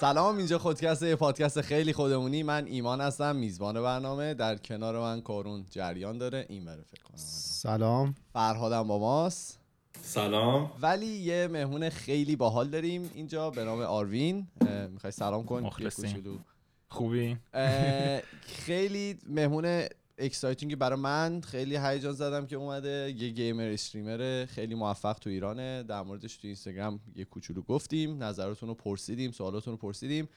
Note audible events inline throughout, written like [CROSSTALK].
سلام اینجا خودکست یه پادکست خیلی خودمونی. من ایمان هستم میزبان برنامه. در کنار من کارون جریان داره. این بره فکر کنم. سلام. فرهادم با ماست. سلام. ولی یه مهمون خیلی باحال داریم اینجا به نام آروین. می‌خوای سلام کن؟ مخلصیم. خوبی؟ خیلی مهمون exciting برای من. خیلی هیجان زدم که اومده. یه gamer streamer خیلی موفق تو ایرانه. در موردش تو اینستاگرام یه کوچولو گفتیم. نظراتون رو پرسیدیم سوالاتون رو پرسیدیم.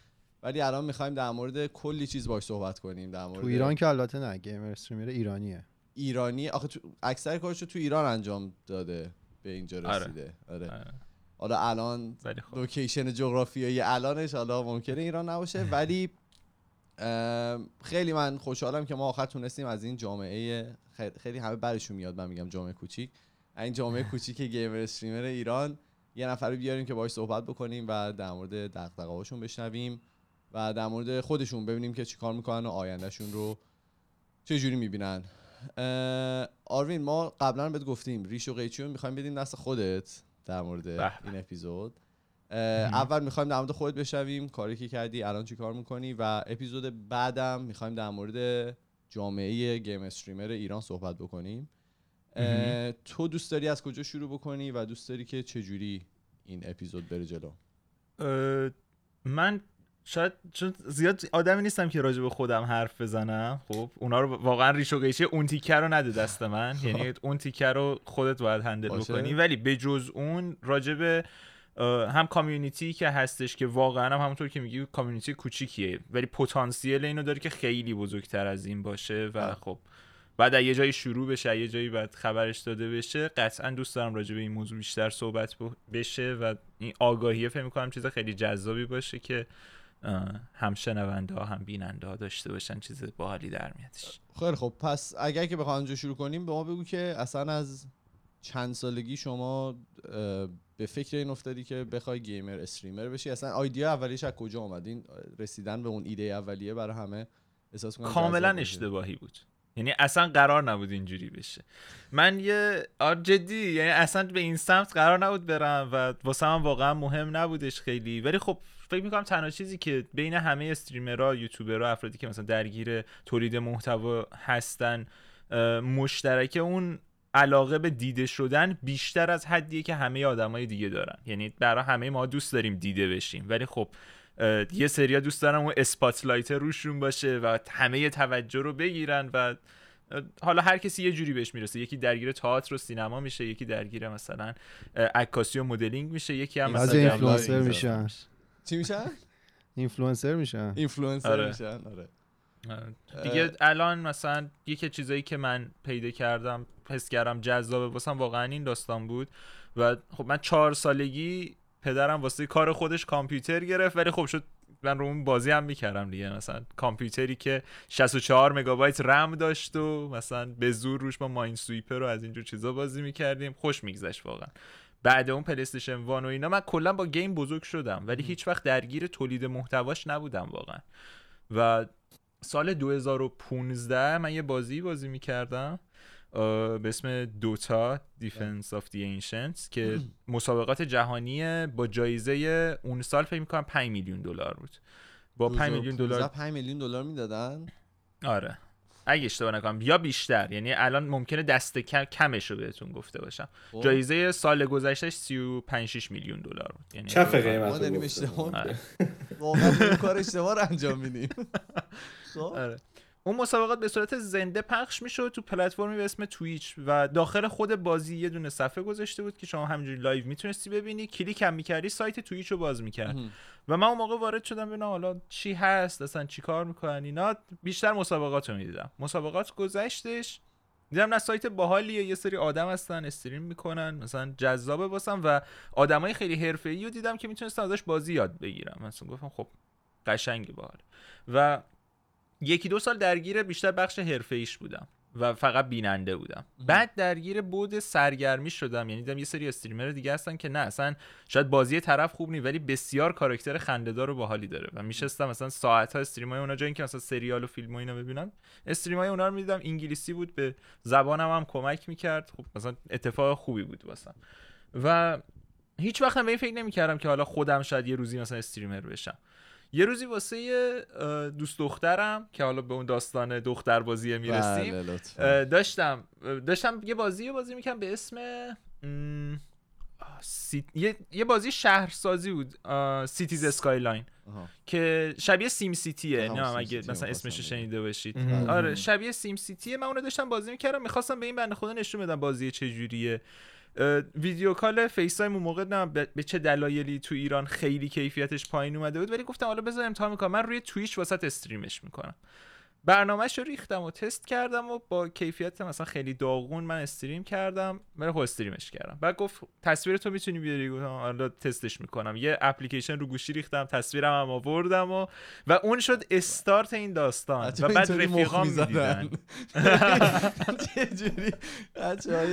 ولی الان می‌خوایم در مورد کلی چیز باش صحبت کنیم. در مورد تو ایران که البته نه گیمر استریمر ایرانیه. ایرانی؟ آخه تو... اکثر کارشو تو ایران انجام داده. به اینجا آره. رسیده. آره, آره. حالا الان خب. لوکیشن جغرافیایی الانش حالا ممکنه ایران نباشه. [LAUGHS] ولی خیلی من خوشحالم که ما آخر تونستیم از این جامعه خیلی همه برشون میاد من میگم جامعه کوچیک. این جامعه [LAUGHS] کوچیک گیمر استریمر ایران یه نفر رو بیاریم که باهاش صحبت بکنیم و در مورد دغدغه‌هاشون بشنویم و در مورد خودشون ببینیم که چیکار می‌کنن و آیندهشون رو چه جوری می‌بینن. آروین ما قبلا بهت گفتیم ریش و قیچی رو می‌خوایم بدیم دست خودت در مورد این اپیزود. اول می‌خوایم در مورد خودت بشویم کاری که کردی الان چی کار می‌کنی؟ و اپیزود بعدم می‌خوایم در مورد جامعه گیم استریمر ایران صحبت بکنیم. تو دوست داری از کجا شروع بکنی و دوست داری که چجوری این اپیزود بره جلو؟ من شاید چون زیاد آدمی نیستم که راجع به خودم حرف بزنم. خب اونا رو واقعا ریش و اون تیکه رو نده دست من. [LAUGHS] یعنی اون تیکه رو خودت باید هندل بکنی. ولی به جز اون راجع به هم کامیونیتی که هستش که واقعا هم همونطور که میگی کامیونیتی کوچیکیه. ولی پتانسیل اینو داره که خیلی بزرگتر از این باشه و خب بعد یه جایی شروع بشه یه جایی بعد خبرش داده بشه قطعا دوست دارم راجع به این موضوع بیشتر صحبت بشه و این آگاهیه فکر می‌کنم چیز خیلی جذابی باشه که هم شنونده ها هم بیننده ها داشته باشن چیز باحالی در میادش. خیلی خب پس اگر که بخوام شروع کنیم به ما بگو که اصلا از چند سالگی شما به فکر این افتادی که بخوای گیمر استریمر بشی اصلا آیدیا اولیش از کجا اومد؟ این رسیدن به اون ایده اولیه برای همه احساس کنم کاملا اشتباهی بود. یعنی اصلا قرار نبود اینجوری بشه. من یه آر جدی یعنی اصلا به این سمت قرار نبود برم و واسه من واقعا مهم نبودش خیلی. ولی خب فکر می‌کنم تنها چیزی که بین همه استریمرها یوتیوبرها افرادی که مثلا درگیر تولید محتوا هستن مشترک اون علاقه به دیده شدن بیشتر از حدیه که همه آدمای دیگه دارن. یعنی برای همه ما دوست داریم دیده بشیم. ولی خب یه سریا دوست دارن اون spotlight روشون باشه و همه توجه رو بگیرن و حالا هر کسی یه جوری بهش می‌رسه. یکی درگیر تئاتر و سینما میشه یکی درگیر مثلا عکاسی و مدلینگ میشه یکی هم مثلا اینفلوئنسر میشن. چی میشن؟ اینفلوئنسر میشن. اینفلوئنسر آره. میشن آره. دیگه الان مثلا یکی چیزایی که من پیدا کردم حس کردم جذابه واسم واقعا این داستان بود. و خب من چهار سالگی پدرم واسه کار خودش کامپیوتر گرفت ولی خب شد من رو اون بازی هم می‌کردم دیگه. مثلا کامپیوتری که 64 مگابایت رم داشت و مثلا به زور روش با ماین سویپر رو از اینجور چیزا بازی می‌کردیم. خوش میگذشت واقعا. بعد اون پلیستشن وان و اینا من کلا با گیم بزرگ شدم ولی هیچ وقت درگیر تولید محتواش نبودم واقعا. و سال 2015 من یه بازی بازی می‌کردم به اسم دوتا Defense of the Ancients که [CLEARS THROAT] مسابقات جهانی با جایزه اون سال فکر می‌کنم 5 میلیون دلار بود. با 5 میلیون دلار 5 میلیون دلار می‌دادن؟ آره. اگه اشتباه نکنم یا بیشتر یعنی الان ممکنه دست کم کمش رو بهتون گفته باشم. خب. جایزه سال گذشتهش 35 6 میلیون دلار بود. یعنی چه قیمت ما داریم اشتباه آره. واقعا کار اشتباه رو انجام میدیم. [LAUGHS] خب. آره. اون مسابقات به صورت زنده پخش میشه تو پلتفرمی به اسم Twitch و داخل خود بازی یه دونه صفحه گذاشته بود که شما همینجوری live می‌تونستی ببینی. کلیک هم می‌کردی سایت Twitch رو باز می‌کرد. و من اون موقع وارد شدم ببینم حالا چی هست اصلا چی کار می‌کنن اینا. بیشتر مسابقات رو می‌دیدم. مسابقات گذشتش دیدم نه سایت باحالیه. یه سری آدم هستن stream می‌کنن مثلا جذابه واسم و آدمای خیلی حرفه‌ای رو دیدم که می‌تونستن ازش بازی یاد بگیرم. مثلا گفتم خب قشنگی باحال. و یکی دو سال درگیر بیشتر بخش حرفه ایش بودم و فقط بیننده بودم. بعد درگیر بود سرگرمی شدم. یعنی دیدم یه سری استریمر دیگه هستن که نه اصلا شاید بازی طرف خوب نیست ولی بسیار کاراکتر خنده‌دار و باحالی داره و میشستم مثلا ساعت ها استریم های اونا جایی که مثلا سریال و فیلم و اینا ببینم استریم های اونا رو می‌دیدم. انگلیسی بود به زبانم هم کمک می‌کرد. خب مثلا اتفاق خوبی بود واسم. و هیچ وقتم به این فکر نمی‌کردم که حالا خودم شاید یه روزی مثلا streamer بشم. یه روزی واسه دوست دخترم که حالا به اون داستان دختر بازی می‌رسیم بله، داشتم داشتم یه بازی بازی می‌کنم به اسم سی... یه... یه بازی شهرسازی بود Cities: Skylines. که شبیه SimCity ه نه اگه مثلا اسمش. شنیده باشید مهم. آره شبیه SimCity ه من اونو داشتم بازی می‌کردم می‌خواستم به این بنده خدا نشون بدم بازی چجوریه video call FaceTime اون موقع بنا به چه دلایلی تو ایران خیلی کیفیتش پایین اومده بود ولی گفتم حالا بذار امتحان می‌کنم. من روی Twitch واست stream ش می‌کنم. برنامهش رو ریختم و تست کردم و با کیفیت مثلا خیلی داغون من stream کردم من خب stream ش کردم. بعد گفت تصویر تو می‌تونی بیاری؟ گفتم حالا تستش می‌کنم. یه اپلیکیشن رو گوشی ریختم تصویرم هم آوردم و و اون شد استارت این داستان. و بعد رفیقام. می‌دیدن. [LAUGHS]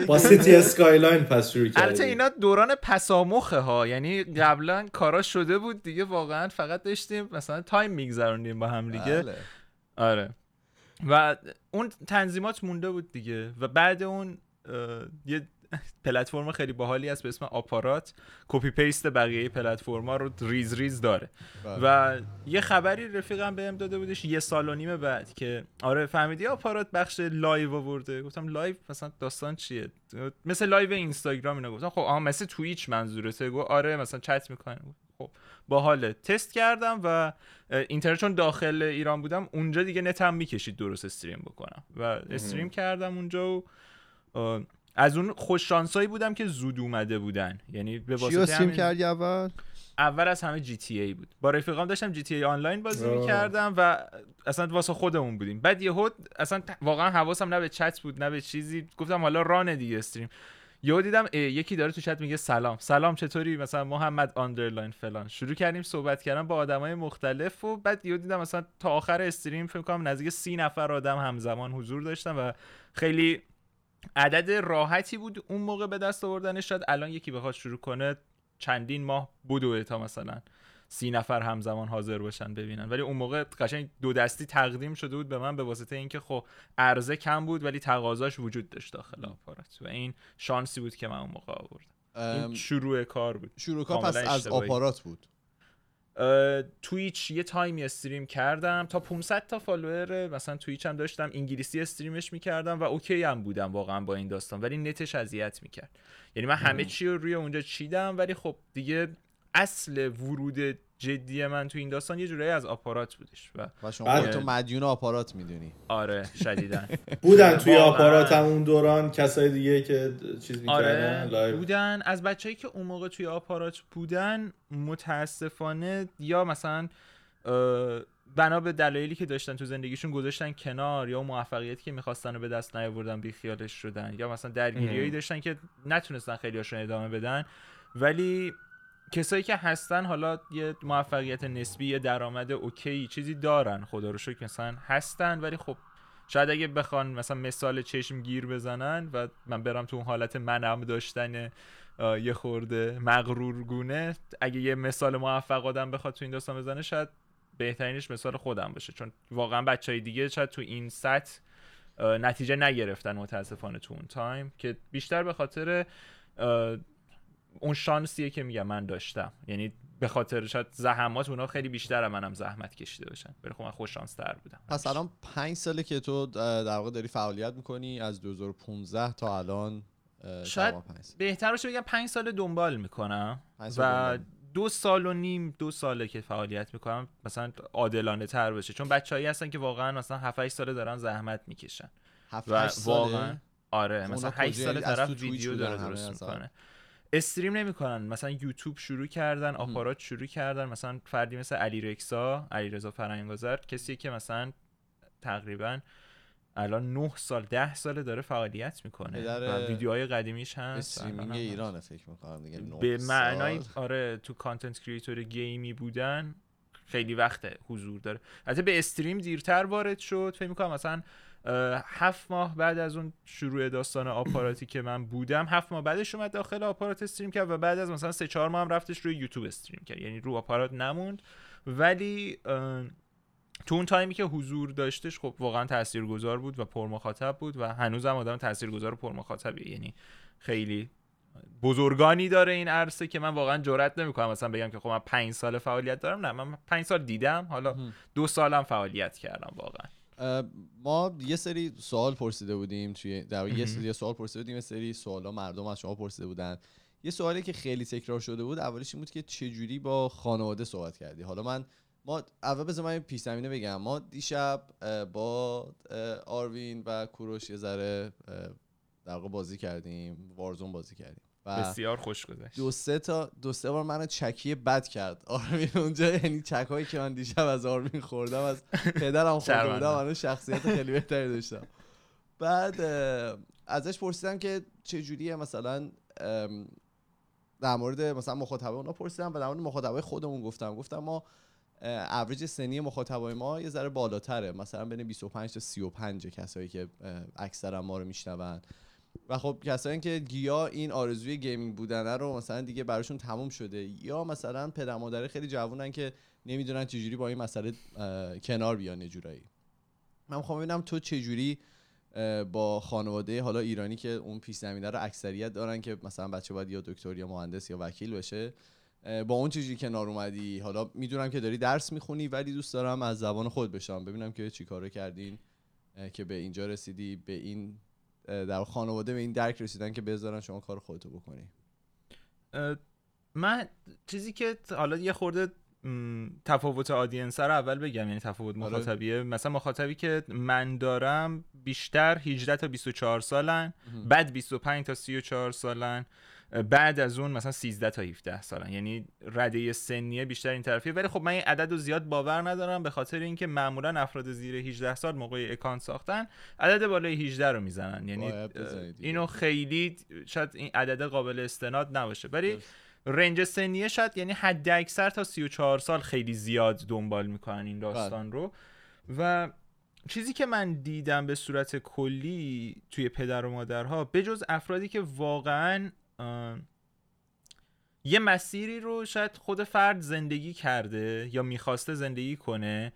با Cities: Skylines پس شروع کردی. البته اینا دوران پسا مخه ها. یعنی قبلا کارا شده بود دیگه واقعا فقط داشتیم مثلا time میگذروندیم با هم دیگه. بله. آره. و اون تنظیمات مونده بود دیگه و بعد اون یه پلتفرم خیلی باحالی هست به اسم آپارات copy paste بقیه پلتفرما رو ریز ریز داره. بله. و یه خبری رفیقم بهم داده بودش یه سال و نیم بعد که آره فهمیدی آپارات بخش live آورده. گفتم live مثلا داستان چیه؟ مثل live اینستاگرام اینا گفتم. خب آها مثل Twitch منظورته. گفت آره مثلا چت می‌کنه. خب باحاله تست کردم و اینترنت چون داخل ایران بودم اونجا دیگه نتم می‌کشید درست stream بکنم. و stream کردم اونجا و از اون خوش شانسایی بودم که زود اومده بودن. یعنی به واسطه stream کردی اول؟ اول از همه GTA بود. با رفیقام داشتم GTA Online بازی. می‌کردم و اصلا واسه خودمون بودیم. بعد یهو اصلا واقعا حواسم نه به چت بود نه به چیزی. گفتم حالا run دیگه stream. یهو دیدم یکی داره تو چت میگه سلام. سلام چطوری؟ مثلا محمد underline فلان. شروع کردیم صحبت کردن با آدمای مختلف و بعد یهو دیدم مثلا تا آخر stream فکر کنم نزدیک سی نفر آدم همزمان حضور داشتن و خیلی عدد راحتی بود اون موقع به دست آوردنش. شاید الان یکی بخواد شروع کنه چندین ماه بدوه تا مثلا. سی نفر همزمان حاضر باشن ببینن. ولی اون موقع قشنگ دو دستی تقدیم شده بود به من به واسطه اینکه خب عرضه کم بود ولی تقاضاش وجود داشت داخل آپارات. و این شانسی بود که من اون موقع آوردم. این شروع کار بود. شروع کار پس از. آپارات بود. Twitch یه time ی stream کردم تا 500 تا follower مثلا Twitch هم داشتم انگلیسی stream ش می‌کردم و okay هم بودم واقعا با این داستان ولی نتش اذیت می‌کرد. یعنی من همه چی رو روی اونجا چیدم ولی خب دیگه اصل ورود جدی من تو این داستان یه جورایی از آپارات بودش و و شما بله. خودتو مدیون آپارات می‌دونی آره شدیدن [LAUGHS] بودن توی. آپارات هم اون دوران کسای دیگه که چیز می‌کردن آره live بودن از بچههایی که اون موقع توی آپارات بودن متاسفانه یا مثلا بنا به دلایلی که داشتن تو زندگیشون گذاشتن کنار یا موفقیتی که می‌خواستن رو به دست نیاوردن بی خیالش شدن یا مثلا درگیریایی. داشتن که نتونستن خیلی هاشون ادامه بدن ولی کسایی که هستن حالا یه موفقیت نسبی یه درآمد okay چیزی دارن. خدا رو شکر مثلا هستن ولی خب شاید اگه بخوان مثلا مثال چشم گیر بزنن و من برم تو اون حالت منم داشتن یه خورده مغرورگونه اگه یه مثال موفق آدم بخواد تو این داستان بزنه شاید بهترینش مثال خودم باشه. چون واقعا بچه های دیگه شاید تو این سطح نتیجه نگرفتن متاسفانه تو اون تایم که بیشتر به خاطر اون شانسیه که میگم من داشتم یعنی به خاطر شاید زحمات اونا خیلی بیشتر منم زحمت کشیده باشن ولی خب من خوش شانس تر بودم پس الان پنج ساله که تو در واقع داری فعالیت می‌کنی از 2015 تا الان شاید. بهتر باشه بگم پنج سال دنبال می‌کنم و. دو سال و نیم دو ساله که فعالیت می‌کنم مثلا عادلانه تر باشه چون بچههایی هستن که واقعا مثلا 7 8 ساله دارن زحمت می‌کشن و ساله؟ واقعا آره اونا مثلا کجا 8 سال یعنی از طرف ویدیو داره درست؟ می‌کنه استریم نمی‌کنن. مثلا یوتیوب شروع کردن آپارات شروع کردن. مثلا فردی مثل علی رکسا علی رضا فرنگازر کسی که مثلا تقریبا الان 9 سال 10 ساله داره فعالیت می‌کنه. و ویدیوهای قدیمیش هست. streaming. ایرانه فکر می‌کنم دیگه به. معنای آره تو content creator game ی بودن خیلی وقت حضور داره. البته به stream دیرتر وارد شد. فکر می‌کنم مثلا هفت ماه بعد از اون شروع داستان آپاراتی که من بودم هفت ماه بعدش اومد داخل آپارات stream کرد و بعد از مثلا سه چهار ماه هم رفتش روی YouTube stream کرد. یعنی رو آپارات نموند. ولی تو اون تایمی که حضور داشتش خب واقعا تاثیرگذار بود و پرمخاطب بود و هنوزم آدم تاثیرگذار و پرمخاطبیه یعنی خیلی بزرگانی داره این عرصه که من واقعا جرئت نمی‌کنم مثلا بگم که خب من پنج سال فعالیت دارم. نه من پنج سال دیدم. حالا دو سالم فعالیت کردم واقعا. ما یه سری سوال پرسیده بودیم توی در یه سری سوال پرسیده بودیم یه سری سوالا مردم از شما پرسیده بودن. یه سوالی که خیلی تکرار شده بود اولش این بود که چه جوری با خانواده صحبت کردی؟ حالا من ما اول بذار من پیش زمینه بگم. ما دیشب با آروین و کوروش یه ذره در بازی کردیم وارزون بازی کردیم. بسیار خوش گذشت. دو سه تا دو سه بار منو چکی بد کرد. [LAUGHS] آرمین اونجا یعنی چکایی که من دیشب از آرمین خوردم از پدرم خورده بودم من شخصیت خیلی بهتری داشتم. بعد ازش پرسیدم که چه جوریه مثلا در مورد مثلا مخاطبه اونا پرسیدم و در مورد مخاطبه خودمون گفتم. گفتم ما اوریج سنی مخاطبای ما یه ذره بالاتره. مثلا بین 25 تا 35 کسایی که اکثرا ما رو میشنون. و خب کسایی که گیا این آرزوی gaming بودنه رو مثلا دیگه براشون تموم شده. یا مثلا پدر مادر خیلی جوونن که نمی‌دونن چجوری با این مسئله کنار بیان جورایی. من می‌خوام ببینم تو چجوری با خانواده حالا ایرانی که اون پیش زمینه رو اکثریت دارن که مثلا بچه باید یا دکتر یا مهندس یا وکیل بشه با اون چیزی که نار اومدی؟ حالا می‌دونم که داری درس می‌خونی ولی دوست دارم از زبان خود بشم. ببینم که چی کاره کردین که به اینجا رسیدی به این در خانواده به این درک رسیدن که بذارن شما کار خودتو بکنی. من چیزی که حالا یه خورده تفاوت آدینس رو اول بگم یعنی تفاوت آره. مخاطبیه. مثلا مخاطبی که من دارم بیشتر 18 تا 24 سالن بعد 25 تا 34 سالن بعد از اون مثلا 13 تا 17 سالن. یعنی رده سنیه بیشتر این طرفیه. ولی خب من این عدد رو زیاد باور ندارم به خاطر اینکه معمولا افراد زیر 18 سال موقع اکانت ساختن عدد بالای 18 رو می‌زنن. یعنی اینو خیلی شاید این عدد قابل استناد نباشه. ولی رنج سنیه شاید یعنی حد اکثر تا 34 سال خیلی زیاد دنبال می‌کنن این داستان بله. رو و چیزی که من دیدم به صورت کلی توی پدر و مادرها بجز افرادی که واقعا یه مسیری رو شاید خود فرد زندگی کرده یا می‌خواسته زندگی کنه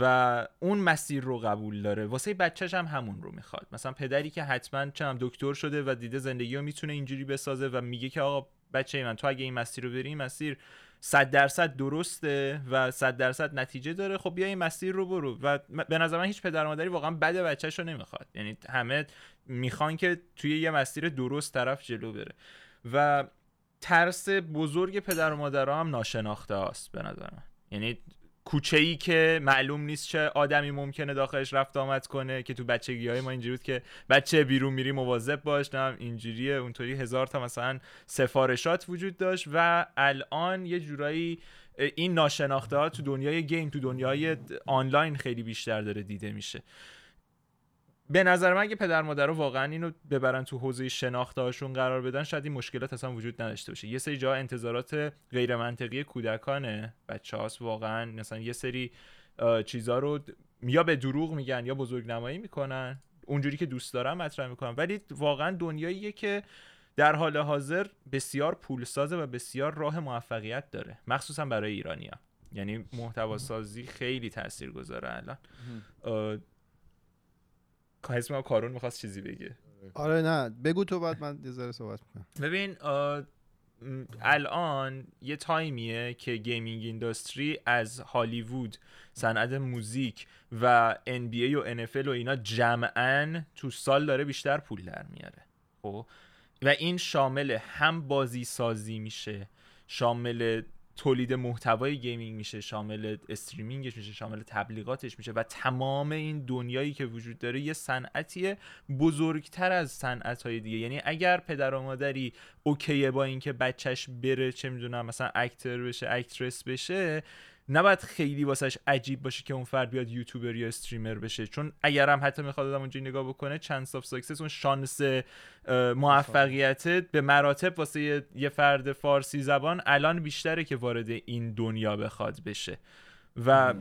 و اون مسیر رو قبول داره واسه بچهش هم همون رو می‌خواد مثلا پدری که حتما چم دکتر شده و دیده زندگی رو می‌تونه اینجوری بسازه و میگه که آقا بچه من تو اگه این مسیر رو بری این مسیر صد درصد درسته و صد درصد نتیجه داره. خب بیا این مسیر رو برو. و به نظر من هیچ پدر مادری واقعا بد بچهش رو نمی‌خواد. یعنی همه می‌خوان که توی یه مسیر درست طرف جلو بره. و ترس بزرگ پدر و مادرها هم ناشناخته است به نظر من. یعنی کوچه ای که معلوم نیست چه آدمی ممکنه داخلش رفت آمد کنه که تو بچگی های ما اینجوری بود که بچه بیرون میری مواظب باش نه اینجوریه اونطوری هزار تا مثلا سفارشات وجود داشت و الان یه جورایی این ناشناخته ها تو دنیای گیم تو دنیای آنلاین خیلی بیشتر داره دیده میشه. به نظر من اگه پدر مادر واقعا اینو ببرن تو حوزه شناخته هاشون قرار بدن شاید این مشکلات اصلا وجود نداشته باشه. یه سری جا انتظارات غیر منطقی کودکانه. بچه هاست واقعا مثلا یه سری چیزا رو یا به دروغ میگن یا بزرگ نمایی می‌کنن. اونجوری که دوست دارم مطرح می‌کنن. ولی واقعا دنیاییه که در حال حاضر بسیار پولسازه و بسیار راه موفقیت داره. مخصوصا برای ایرانیا یعنی محتوا سازی خیلی تاثیرگذاره الان. اسم کارون می‌خواست چیزی بگه. آره نه. بگو تو بعد من یه ذره صحبت می‌کنم. ببین الان یه time یه که gaming industry از هالیوود صنعت music و NBA و NFL و اینا جمعا تو سال داره بیشتر پول در میاره. خب؟ و این شامل هم بازی سازی میشه شامل تولید محتوای gaming میشه شامل streaming ش میشه شامل تبلیغاتش میشه و تمام این دنیایی که وجود داره یه صنعتی بزرگتر از صنعت دیگه. یعنی اگر پدر و مادری okay ه با اینکه بچهش بره چه می‌دونم مثلا actor بشه actress بشه نباید خیلی واسش عجیب باشه که اون فرد بیاد یوتیوبر یا streamer بشه. چون اگر هم حتی می‌خواد آدم اونجا نگاه بکنه chance of success اون شانس موفقیت به مراتب واسه یه فرد فارسی زبان الان بیشتره که وارد این دنیا بخواد بشه. و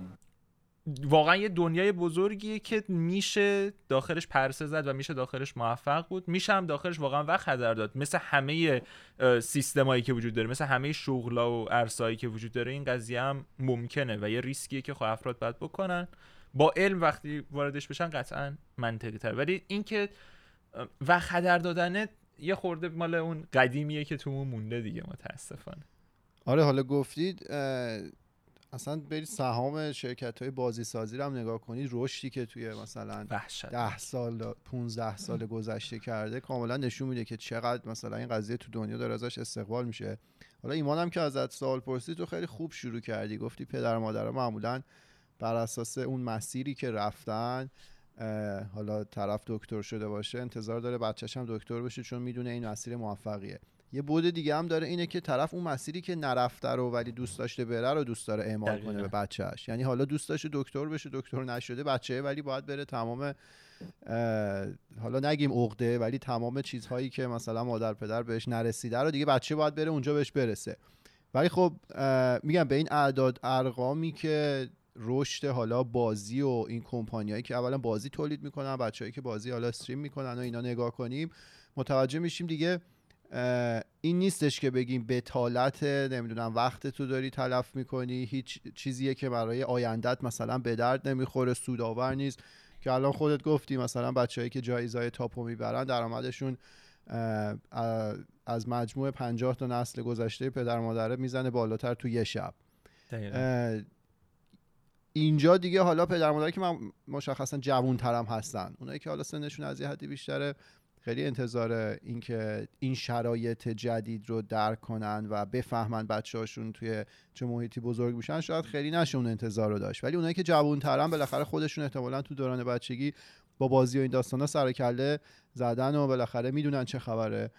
واقعا یه دنیای بزرگیه که میشه داخلش پرسه زد و میشه داخلش موفق بود. میشه هم داخلش واقعا وقت هدر داد. مثل همه سیستمایی که وجود داره مثل همه شغلا و ارسایی که وجود داره این قضیه هم ممکنه و یه ریسکیه که خب افراد باید بکنن. با علم وقتی واردش بشن قطعا منطقی تر ولی اینکه وقت هدر دادنه یه خورده مال اون قدیمیه که تو مونده دیگه متاسفانه. آره حالا گفتید اصلا برید سهام شرکت های بازی سازی رو هم نگاه کنید. رشدی که توی مثلا ده سال 15 سال گذشته کرده کاملا نشون میده که چقدر مثلا این قضیه تو دنیا داره ازش استقبال میشه. حالا ایمانم که ازت سوال پرسید تو خیلی خوب شروع کردی. گفتی پدر مادر معمولا بر اساس اون مسیری که رفتن حالا طرف دکتر شده باشه انتظار داره بچهش هم دکتر بشه چون می‌دونه این مسیر موفقیه. یه بود دیگه هم داره اینه که طرف اون مسیری که نرفته رو ولی دوست داشته بره رو دوست داره اعمال کنه به بچهش یعنی حالا دوست داشته دکتر بشه دکتر نشده بچه ولی باید بره تمام حالا نگیم عقده ولی تمام چیزهایی که مثلا مادر پدر بهش نرسیده رو دیگه بچه باید بره اونجا بهش برسه. ولی خب میگم به این اعداد ارقامی که رشد حالا بازی و این کمپانیایی که اولا بازی تولید می‌کنن بچههایی که بازی حالا استریم می‌کنن و اینا نگاه کنیم متوجه میشیم دیگه این نیستش که بگیم بتالت نمی‌دونم وقت تو داری تلف می‌کنی هیچ چیزیه که برای آیندت مثلا به درد نمی‌خوره سودآور نیست. که الان خودت گفتی مثلا بچههایی که جایزای تاپو می‌برن درآمدشون از مجموع 50 تا نسل گذشته پدر مادره می‌زنه بالاتر تو یه شب. اینجا دیگه حالا پدر مادر که من مشخصا جوون ترم هستن اونایی که حالا سنشون از یه حدی بیشتره خیلی انتظار اینکه این شرایط جدید رو درک کنن و بفهمن بچه هاشون توی چه محیطی بزرگ میشن. شاید خیلی نشه اون انتظار رو داشت. ولی اونایی که جوون ترن بالاخره خودشون احتمالا تو دوران بچگی با بازی و این داستانا سر کله زدن و بالاخره می‌دونن چه خبره.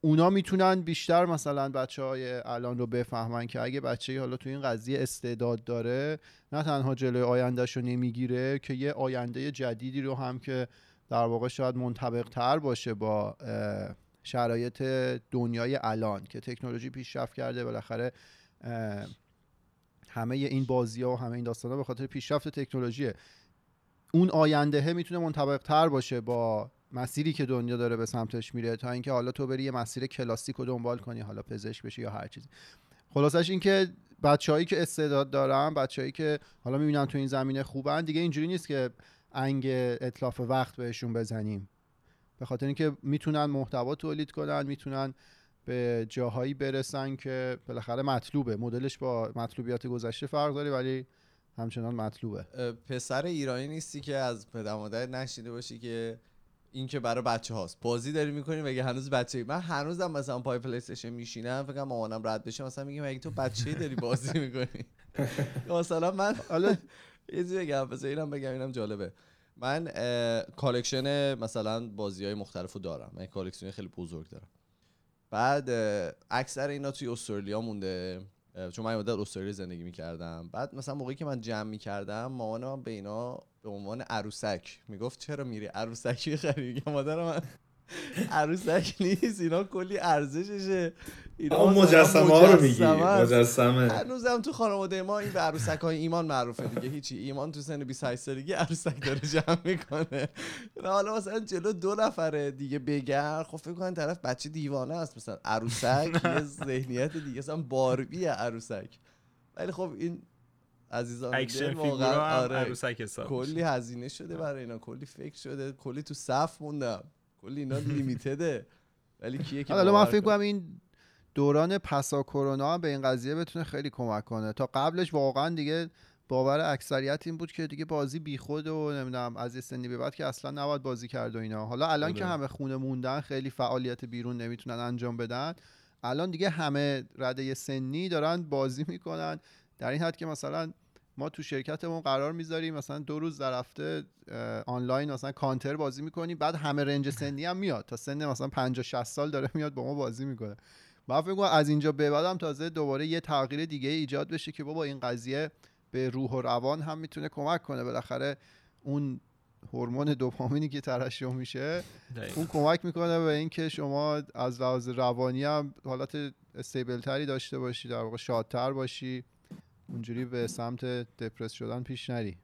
اونا می‌تونن بیشتر مثلا بچه های الان رو بفهمن که اگه بچه حالا تو این قضیه استعداد داره نه تنها جلوی آیندهش رو نمی‌گیره که یه آینده جدیدی رو هم که در واقع شاید منطبق تر باشه با شرایط دنیای الان که تکنولوژی پیشرفت کرده بالاخره همه این بازی ها و همه این داستان ها به خاطر پیشرفت تکنولوژیه. اون آینده می‌تونه منطبق تر باشه با مسیری که دنیا داره به سمتش میره تا اینکه حالا تو بری یه مسیر کلاسیک رو دنبال کنی حالا پزشک بشی یا هر چیزی. خلاصش این که بچههایی که استعداد دارن بچههایی که حالا می‌بینن تو این زمینه خوبن دیگه اینجوری نیست که انگ اطلاف وقت بهشون بزنیم. به خاطر اینکه می‌تونن محتوا تولید کنن می‌تونن به جاهایی برسن که بالاخره مطلوبه. مدلش با مطلوبیات گذشته فرق داره ولی همچنان مطلوبه. پسر ایرانی نیستی که از پدر مادر نشیده باشی که این که برای بچه هاست. بازی داری می‌کنی مگه هنوز بچه من هنوزم مثلا پای پلی استیشن میشینم فکر مامانم رد بشه. مثلا میگه مگه تو بچه داری بازی می‌کنی؟ [LAUGHS] مثلا من حالا یه چیزی بگم بذار اینم بگم اینم جالبه. من collection مثلا بازی های مختلف رو دارم. من collection خیلی بزرگ دارم. بعد اکثر اینا توی استرالیا مونده. چون من مدت استرالیا زندگی می‌کردم. بعد مثلا موقعی که من جمع می‌کردم مامانم به اینا به عنوان عروسک می‌گفت چرا میری عروسکی خری [LAUGHS] مادر من عروسک نیست اینا کلی ارزششه. اینا مجسمه ها رو میگی. مجسمه هنوزم تو خانواده ما این به عروسک های ایمان معروفه دیگه. هیچی. ایمان تو سن 28 سالگی عروسک داره جمع می‌کنه. و حالا مثلا جلو دو نفره دیگه بگر خب فکر کنن طرف بچه دیوانه است. مثلا عروسک [LAUGHS] یه ذهنیت دیگه. مثلا باربی عروسک. ولی خب این عزیزان اکشن واقعا آره. عروسک حساب کلی هزینه شده برای اینا. کلی فکر شده. کلی تو صف موندم. کلی اینا limited ه ولی کیه که حالا من فکر کنم این دوران پسا کرونا به این قضیه بتونه خیلی کمک کنه. تا قبلش واقعا دیگه باور اکثریت این بود که دیگه بازی بیخود و نمی‌دونم از یه سنی به بعد که اصلا نباید بازی کرد و اینا. حالا الان که همه خونه موندن خیلی فعالیت بیرون نمی‌تونن انجام بدن الان دیگه همه رده سنی دارن بازی می‌کنن. در این حد که مثلا ما تو شرکتمون قرار می‌ذاریم مثلا دو روز در هفته آنلاین مثلا کانتر بازی می‌کنیم بعد همه رنج سنی هم میاد. تا سن مثلا 50 60 سال داره میاد با ما بازی می‌کنه. من فکر کنم از اینجا به بعدم تازه دوباره یه تغییر دیگه ایجاد بشه که بابا این قضیه به روح و روان هم می‌تونه کمک کنه. بالاخره اون هورمون دوپامینی که ترشح میشه اون کمک می‌کنه به اینکه شما از لحاظ روانی هم حالت استیبل تری داشته باشی در واقع شادتر باشی. اونجوری به سمت دپرس شدن پیش نری.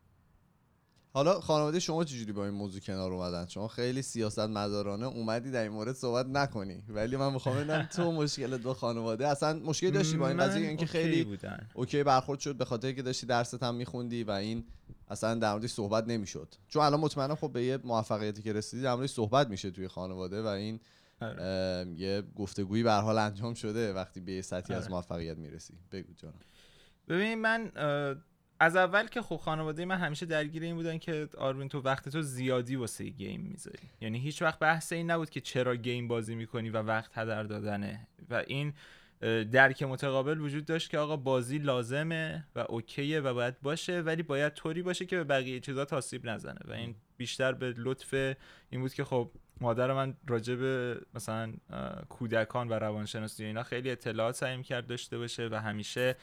حالا خانواده شما چجوری با این موضوع کنار اومدن؟ شما خیلی سیاست مدارانه اومدی در این مورد صحبت نکنی. ولی من می‌خوام بدونم تو مشکل دو خانواده اصلا مشکلی داشتی با این قضیه؟ اینکه خیلی بودن. اوکی برخورد شد به خاطر که داشتی درست هم میخوندی و این اصلا در موردش صحبت نمی‌شد. چون الان مطمئنم خب به یه موفقیتی که رسیدی در موردش صحبت میشه توی خانواده و این آره. یه گفتگویی به حال انجام شده وقتی به یه سطحی از آره. موفقیت می‌رسی. بگو جانم ببین من از اول که خب خانواده من همیشه درگیر این بودن که آروین تو وقت تو زیادی واسه گیم می‌ذاری. یعنی هیچ وقت بحث این نبود که چرا گیم بازی می‌کنی و وقت هدر دادنه. و این درک متقابل وجود داشت که آقا بازی لازمه و اوکیه و باید باشه ولی باید طوری باشه که به بقیه چیزا تاثیر نزنه. و این بیشتر به لطف این بود که خب مادر من راجع به مثلا کودکان و روانشناسی اینا خیلی اطلاعات سعی کرد داشته باشه و همیشه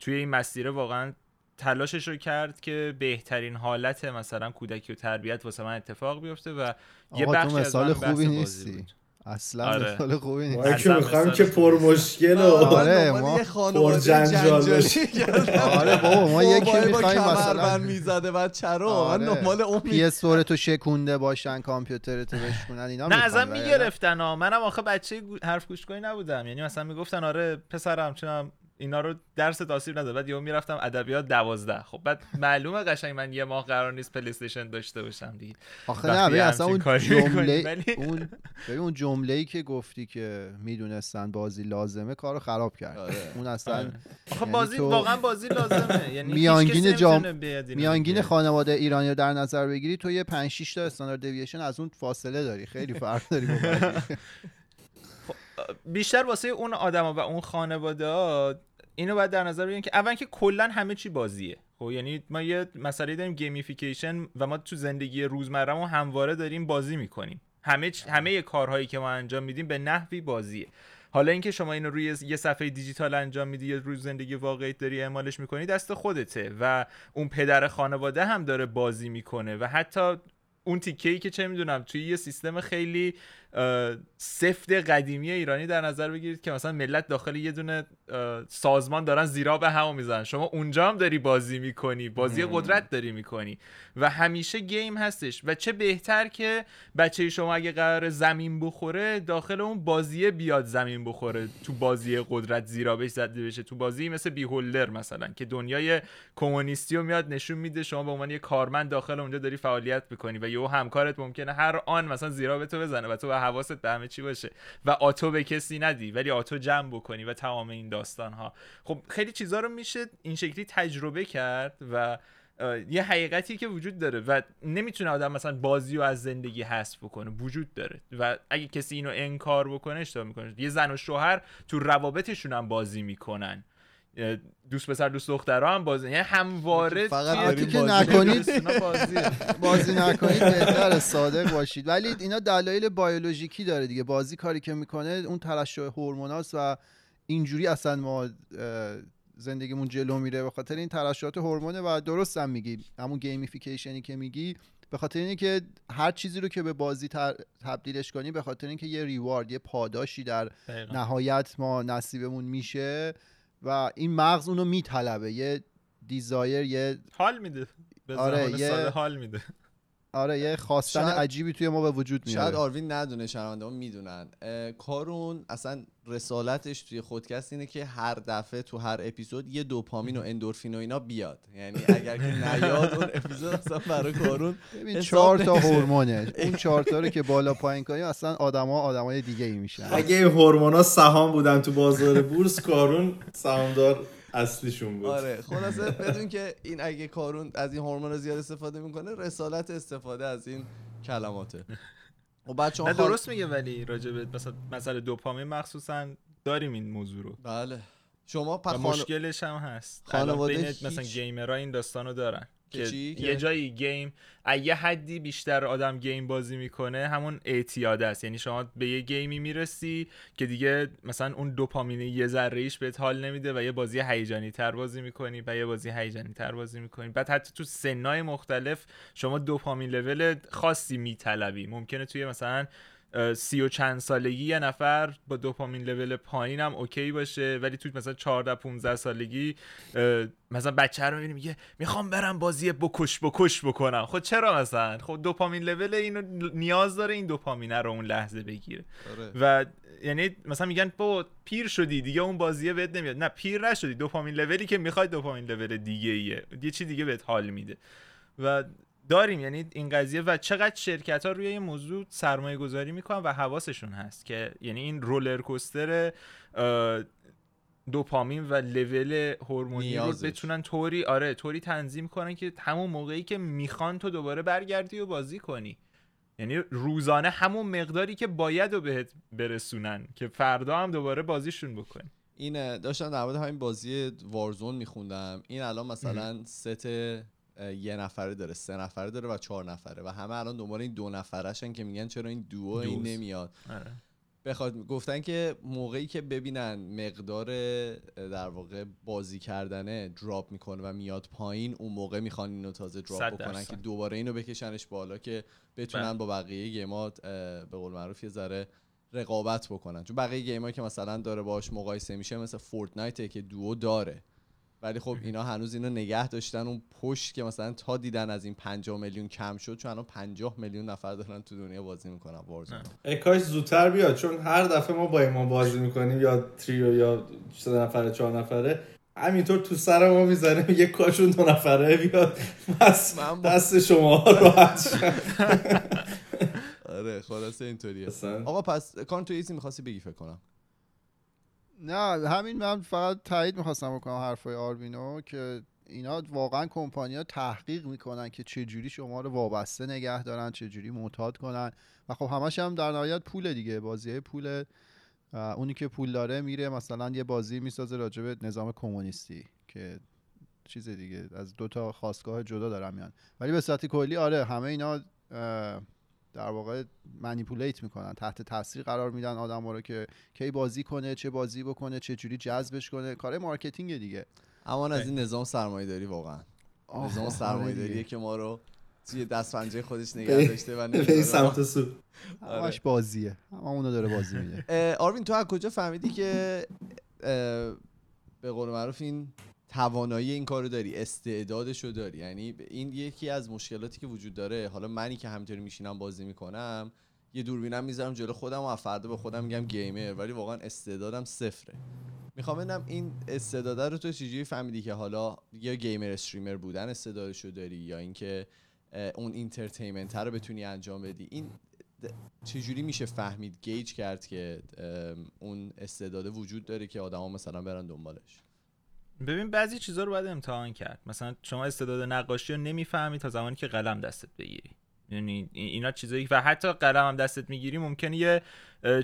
توی این مسیره واقعا تلاشش رو کرد که بهترین حالت مثلا کودکی و تربیت واسه من اتفاق بیفته و یه بخشی مثال خوبی نیستی. اصلا آره. مثال خوبی نیست. که می‌خوایم که پر مشکل و آره ما پر جنجال [LAUGHS] آره بابا ما یکی می‌خوایم مثلا. می‌زده بعد چرا؟ آره. من دنبال اون پی تو شکونده باشن کامپیوتر تو بشکنن اینا نه ازم می‌گرفتن ها. منم آخه بچه حرف گوش نبودم. یعنی مثلا می‌گفتن آره پسرم چونم اینا رو درس تاثیر نداد بعد یهو می‌رفتم ادبیات دوازده. خب بعد معلومه قشنگ من یه ماه قرار نیست پلی استیشن داشته باشم دیگه. آخه نه اصلا اون جمله اون اون جمله ای که گفتی که می‌دونستن بازی لازمه کارو خراب کرد. آره. اون اصلا آره. خب یعنی بازی واقعا بازی لازمه. یعنی میانگین جام میانگین خانواده ایرانی رو در نظر بگیری تو یه 5 6 تا standard deviation از اون فاصله داری. خیلی فرق داری [LAUGHS] خب، بیشتر واسه اون آدما و اون خانواده ها اینو باید در نظر بگیریم که اول که کلا همه چی بازیه. خب یعنی ما یه مسئله داریم gamification و ما تو زندگی روزمرهمون همواره داریم بازی می‌کنیم. همه همه کارهایی که ما انجام میدیم به نحوی بازیه. حالا اینکه شما اینو روی یه صفحه دیجیتال انجام میدی یا روی زندگی واقعی داری اعمالش می‌کنی دست خودته و اون پدر خانواده هم داره بازی می‌کنه و حتی اون تیکه ای که چه می‌دونم توی یه سیستم خیلی سفت قدیمی ایرانی در نظر بگیرید که مثلا ملت داخل یه دونه سازمان دارن زیرا به هم می‌زنن. شما اونجا هم داری بازی می‌کنی بازی قدرت داری می‌کنی و همیشه گیم هستش و چه بهتر که بچه شما اگه قرار زمین بخوره داخل اون بازیه بیاد زمین بخوره تو بازی قدرت زیرا بهش زده بشه. تو بازی مثل بیهولدر مثلا که دنیای کمونیستی رو میاد نشون میده شما به عنوان یه کارمند داخل اونجا داری فعالیت می‌کنی و یه همکارت ممکنه هر آن مثلا زیرا به تو بزنه و تو حواست به همه چی باشه. و آتو به کسی ندی ولی آتو جمع بکنی و تمام این داستان ها خب خیلی چیزا رو میشه این شکلی تجربه کرد و یه حقیقتی که وجود داره و نمی‌تونه آدم مثلا بازی رو از زندگی حذف بکنه وجود داره. و اگه کسی اینو انکار بکنه اشتباه می‌کنه. یه زن و شوهر تو روابطشون هم بازی می‌کنن. دوست پسر دوست دخترها هم بازی یعنی همواره فقط که نکنید. بازی نکنید بهتر صادق باشید. ولی اینا دلایل بیولوژیکی داره دیگه. بازی کاری که می‌کنه اون ترشح هورموناست و اینجوری اصلا ما زندگیمون جلو میره. به خاطر این ترشحات هورمونه و درست هم میگی. همون gamification ی که میگی. به خاطر اینه که هر چیزی رو که به بازی تبدیلش کنی به خاطر اینکه یه ریوارد یه پاداشی در نهایت ما نصیبمون میشه و این مغز اونو میطلبه. یه دیزایر یه حال میده. به آره یه حال میده. آره یه خواستن عجیبی توی ما به وجود میاد شاید آروین ندونه شنونده ها می‌دونن. کارون اصلا رسالتش توی خودکست اینه که هر دفعه تو هر اپیزود یه دوپامین و اندورفین و اینا بیاد. یعنی اگر که نیاد اون اپیزود اصلا برای کارون ببین چهار تا هورمونه. [LAUGHS] اون چهار تا رو که بالا پایین کنی اصلا آدما آدمای دیگه ای میشن. اگه هورمونا سهام بودن تو بازار بورس کارون سهامدار اصلیشون بود. آره خلاصه [LAUGHS] بدون که این اگه کارون از این هورمون زیاد استفاده می‌کنه رسالت استفاده از این کلماته. و بعد شما درست میگه ولی راجع به مثلا مثلا دوپامین مخصوصا داریم این موضوع رو. بله. شما خان... مشکلش هم هست. خانواده هیچ... مثلا گیمرها این داستانو دارن. که یه جایی گیم یه حدی بیشتر آدم گیم بازی می‌کنه همون اعتیاد است. یعنی شما به یه گیمی می‌رسی که دیگه مثلا اون دوپامین یه ذره ایش بهت حال نمیده و یه بازی هیجانی تر بازی می‌کنی و یه بازی هیجانی تر بازی می‌کنی. بعد حتی تو سنای مختلف شما دوپامین لول خاصی میطلبی. ممکنه توی مثلا سی و چند سالگی یه نفر با دوپامین لول پایین هم اوکی باشه ولی تو مثلا 14 15 سالگی مثلا بچه رو می‌بینی میگه می‌خوام برم بازی بکش بکش بکنم. خب چرا مثلا؟ خب دوپامین لول اینو نیاز داره این دوپامینه رو اون لحظه بگیره. آره. و یعنی مثلا میگن با پیر شدی دیگه اون بازیه بهت نمیاد. نه پیر نشدی. دوپامین لولی که می‌خوای دوپامین لول دیگه ایه یه چی دیگه بهت حال میده. و داریم. یعنی این قضیه و چقدر شرکت ها روی این موضوع سرمایه گذاری می‌کنن و حواسشون هست که یعنی این رولر کوستر دوپامین و لول هورمونی رو بتونن طوری آره طوری تنظیم کنن که همون موقعی که می‌خوان تو دوباره برگردی و بازی کنی. یعنی روزانه همون مقداری که باید رو بهت برسونن که فردا هم دوباره بازیشون بکنی. این داشتم در مورد همین بازی وارزون میخوندم. این الان مثلا ست یه نفره داره سه نفره داره و چهار نفره و همه الان دنبال این دو نفرشن که میگن چرا این دو این نمیاد. آره. بخواد گفتن که موقعی که ببینن مقدار در واقع بازی کردنه drop می‌کنه و میاد پایین اون موقع می‌خوان اینو تازه drop بکنن که دوباره اینو بکشنش بالا که بتونن بله. با بقیه game ات به قول معروف یه ذره رقابت بکنن. چون بقیه game ایی که مثلا داره باش مقایسه میشه مثل فورتنایت که دو داره. ولی خب اینا هنوز اینو نگه داشتن. اون پشت که مثلا تا دیدن از این 50 میلیون کم شد چون الان 50 میلیون نفر دارن تو دنیا بازی می‌کنن وارزون کاش زودتر بیاد چون هر دفعه ما با ما بازی می‌کنیم یا تریو یا سه نفره چهار نفره همینطور تو سر ما می‌زنه یه کاشون دو نفره بیاد. بس دست شما راحت [LAUGHS] آره خلاصه اینطوریه. آقا پس تو ایزی می‌خواستی بگی فکر کنم. نه همین من فقط تایید می‌خواستم بکنم حرفای آروینو که اینا واقعا کمپانیا تحقیق می‌کنن که چه جوری شما رو وابسته نگه دارن چه جوری معتاد کنن. و خب همش هم در نهایت پول دیگه بازی پول اونی که پول داره میره مثلا یه بازی می‌سازه راجع به نظام کمونیستی که چیز دیگه از دو تا خواستگاه جدا دارم میان. ولی به صورت کلی آره همه اینا در واقع manipulate می‌کنن تحت تاثیر قرار میدن آدم رو که کی بازی کنه چه بازی بکنه چه جوری جذبش کنه. کار marketing دیگه. اما از این نظام سرمایه داری واقعا. نظام آره سرمایه داری که ما رو توی دست پنجه خودش نگه داشته و به سمت سو. همش بازیه. همه اونو داره بازی میده. آروین تو از کجا فهمیدی که به قول معروف این توانایی این کارو داری استعدادش رو داری. یعنی این یکی از مشکلاتی که وجود داره. حالا منی که همینطوری میشینم بازی می‌کنم یه دوربینم می‌ذارم جلو خودم و فردا به خودم میگم gamer ولی واقعا استعدادم صفره. می‌خوام ببینم این استعداد رو تو چجوری فهمیدی که حالا یا gamer streamer بودن استعدادش رو داری یا اینکه اون entertainment رو بتونی انجام بدی؟ این چجوری میشه فهمید gauge کرد که اون استعداد وجود داره که آدما مثلا برن دنبالش؟ ببین بعضی چیزها رو باید امتحان کرد. مثلا شما استعداد نقاشی رو نمی‌فهمی تا زمانی که قلم دستت بگیری. یعنی اینا چیزایی و حتی قلم هم دستت می‌گیری ممکنه یه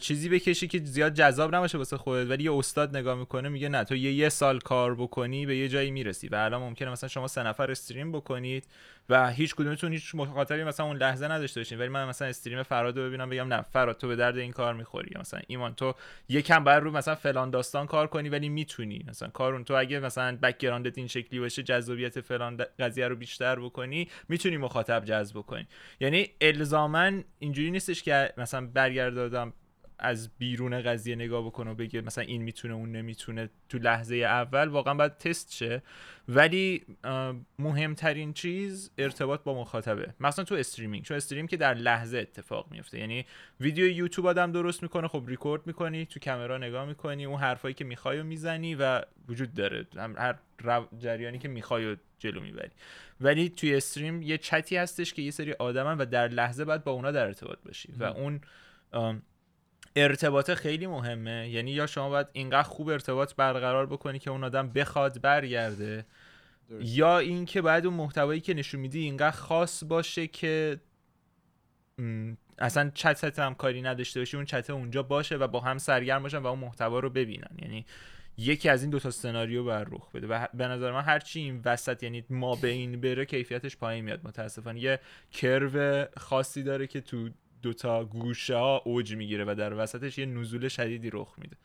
چیزی بکشی که زیاد جذاب نباشه واسه خودت ولی یه استاد نگاه می‌کنه میگه نه تو یه یه سال کار بکنی به یه جایی می‌رسی و الان ممکنه مثلا شما سه نفر استریم بکنید و هیچ کدومتون هیچ مخاطبی مثلا اون لحظه نداشته باشین ولی من مثلا استریم فراد رو ببینم بگم نه فراد تو به درد این کار می‌خوری مثلا ایمان تو یکم باید رو مثلا فلان داستان کار کنی ولی می‌تونی مثلا کارون تو اگه مثلا بکگراندت این شکلی باشه جذابیت فلان قضیه رو بیشتر بکنی می‌تونی مخاطب جذب کنی یعنی الزاما اینجوری نیستش که مثلا برگردادم از بیرون قضیه نگاه بکنه و بگه مثلا این می‌تونه اون نمی‌تونه تو لحظه اول واقعا باید تست شه. ولی مهمترین چیز ارتباط با مخاطبه. مثلا تو استریمینگ. چون استریم که در لحظه اتفاق میفته. یعنی ویدیو یوتیوب آدم درست می‌کنه خب ریکورد می‌کنی تو کامرا نگاه می‌کنی اون حرفایی که می‌خوای می‌زنی و وجود داره. هر جریانی که می‌خوای و جلو می‌بری. ولی توی استریم یه چتی هستش که یه سری آدمن و در لحظه باید با اونا در ارتباط باشی. و اون ارتباط خیلی مهمه. یعنی یا شما باید اینقدر خوب ارتباط برقرار بکنی که اون آدم بخواد برگرده یا اینکه باید اون محتوایی که نشون میدی اینقدر خاص باشه که اصلا چت هم کاری نداشته باشه اون چت اونجا باشه و با هم سرگرم باشن و اون محتوا رو ببینن. یعنی یکی از این دو تا سناریو بر رخ بده. و به نظر من هرچی این وسط یعنی ما به این بره کیفیتش پایین میاد. متاسفانه یه کرو خاصی داره که تو دوتا گوشه ها اوج می‌گیره و در وسطش یه نزول شدیدی رخ میده.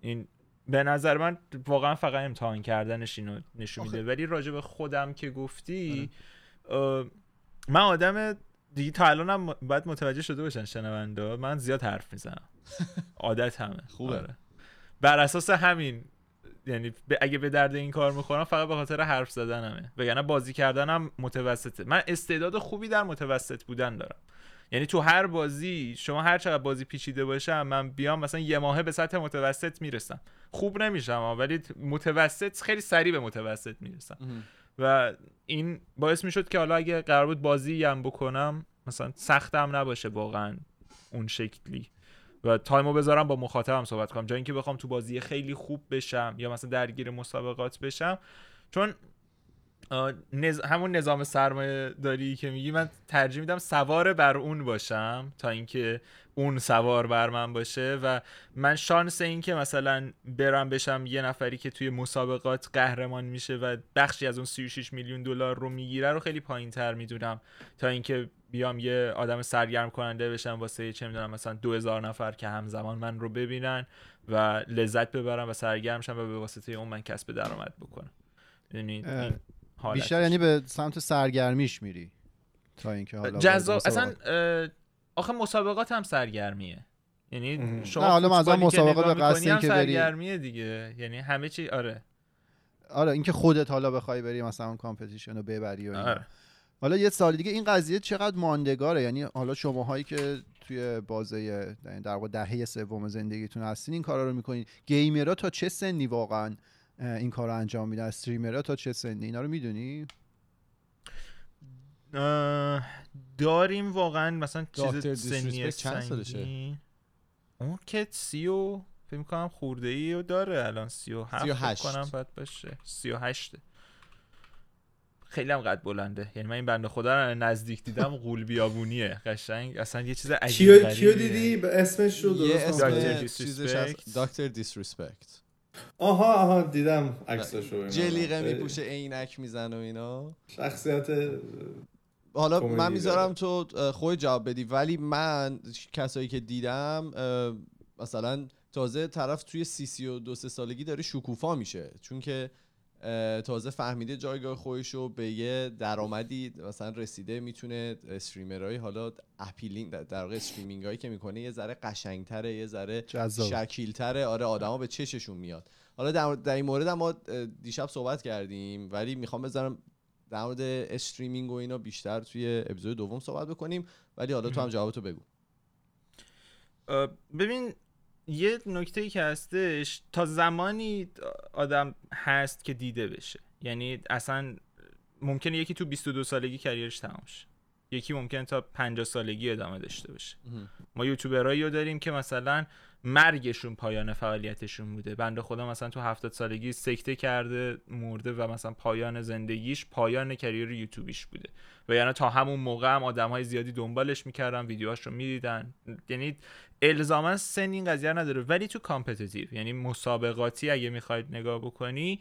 این به نظر من واقعا فقط امتحان کردنش اینو نشون میده. ولی راجع به خودم که گفتی آره. من آدم دیگه تا الان هم باید متوجه شده باشن شنونده من زیاد حرف می‌زنم. [LAUGHS] عادت همه. خوبه. آره. بر اساس همین یعنی اگه به درد این کار می‌خورم فقط به خاطر حرف زدنمه. وگرنه بازی کردنم متوسطه. من استعداد خوبی در متوسط بودن دارم. یعنی تو هر بازی شما هر چقدر بازی پیچیده باشه من بیام مثلا یه ماهه به سطح متوسط می‌رسم. خوب نمیشم ولی متوسط خیلی سریع به متوسط می‌رسم. و این باعث می‌شد که حالا اگه قرار بود بازی هم بکنم مثلا سختم نباشه واقعا اون شکلی. و تایمو بذارم با مخاطبم صحبت کنم. جای اینکه بخوام تو بازی خیلی خوب بشم یا مثلا درگیر مسابقات بشم. چون همون نظام سرمایه داری که میگی من ترجیح میدم سوار بر اون باشم تا اینکه اون سوار بر من باشه و من شانس این که مثلا برم بشم یه نفری که توی مسابقات قهرمان میشه و بخشی از اون 36 میلیون دلار رو می‌گیره رو خیلی پایین تر می‌دونم تا اینکه بیام یه آدم سرگرم کننده بشم واسه چه می‌دونم مثلا 2000 نفر که همزمان من رو ببینن و لذت ببرم و سرگرم شم و به واسطه اون من کسب درآمد بکنم. یعنی بیشتر یعنی به سمت سرگرمیش میری تا اینکه حالا جذاب اصلا آخه مسابقات هم سرگرمیه. یعنی شما نه حالا مثلا مسابقات به قصد اینکه بری. سرگرمیه دیگه. یعنی همه چی آره. آره اینکه خودت حالا بخوای بری مثلا اون competition رو ببری و آره. حالا یه سال دیگه این قضیه چقدر ماندگاره؟ یعنی حالا شماهایی که توی بازه در واقع دهه سوم زندگیتون هستین این کارا رو می‌کنین. gamer ها تا چه سنی واقعا این کار رو انجام میدن streamer ها تا چه سنی؟ اینا رو می‌دونی؟ داریم واقعا مثلا چیز سنی چند سالشه؟ اون که سی و فکر کنم خورده ای و داره الان سی و هفت کنم باید باشه. سی و هشته خیلی هم قد بلنده. یعنی من این بنده خدا رو نزدیک دیدم غول بیابونیه. قشنگ. اصلا یه چیز عجیب کیو دیدی؟ به اسمش رو درست دکتر دیسریسپکت آها آها دیدم عکسشو جلیقه میپوشه عینک میزن و اینا. شخصیت حالا من می‌ذارم تو خود جواب بدی. ولی من کسایی که دیدم مثلا تازه طرف توی سی سی و دو سه سالگی داره شکوفا میشه. چون که تازه فهمیده جایگاه خودش رو به یه درآمدی مثلا رسیده می‌تونه streamer های حالا appealing در واقع streaming هایی که می‌کنه یه ذره قشنگتره یه ذره شکیلتره. آره آدما به چششون میاد. حالا در, در این مورد ما دیشب صحبت کردیم ولی می‌خوام بذارم در مورد streaming و اینا بیشتر توی اپیزود دوم صحبت بکنیم. ولی حالا تو هم جوابتو بگو. ببین یه نکته ای که هستش تا زمانی آدم هست که دیده بشه. یعنی اصلا ممکنه یکی تو 22 سالگی کریرش تمام شه. یکی ممکنه تا 50 سالگی ادامه داشته باشه. ما یوتیوبرایی رو داریم که مثلا مرگشون پایان فعالیتشون بوده. بنده خدا مثلا تو هفتاد سالگی سکته کرده مرده و مثلا پایان زندگیش پایان کریر یوتیوبیش بوده. و یعنی تا همون موقع هم آدم های زیادی دنبالش می‌کردن ویدیوهاش رو می‌دیدن. یعنی الزاما سن این قضیه نداره. ولی تو competitive یعنی مسابقاتی اگه می‌خواید نگاه بکنی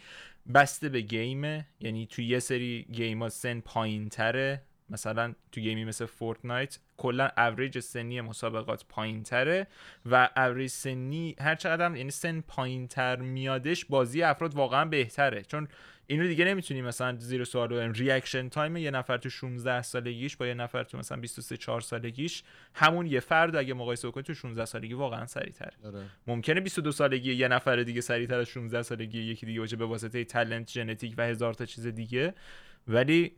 بسته به game ه. یعنی تو یه سری game ها سن پایین تره مثلا تو game ی مثل فورتنایت کلا اوریج سنی مسابقات پایین تره و اوریج سنی هر چقدر یعنی سن پایین تر میادش بازی افراد واقعا بهتره. چون اینو دیگه نمی‌تونی مثلا زیر سوال ببریم reaction time یه نفر تو 16 سالگیش با یه نفر تو مثلا 23 4 سالگیش همون یه فرد اگه مقایسه بکنی تو 16 سالگی واقعا سریعتره. آره. ممکنه 22 سالگی یه نفر دیگه سریعتر از 16 سالگی یکی دیگه باشه به واسطه talent ژنتیک و هزار تا چیز دیگه. ولی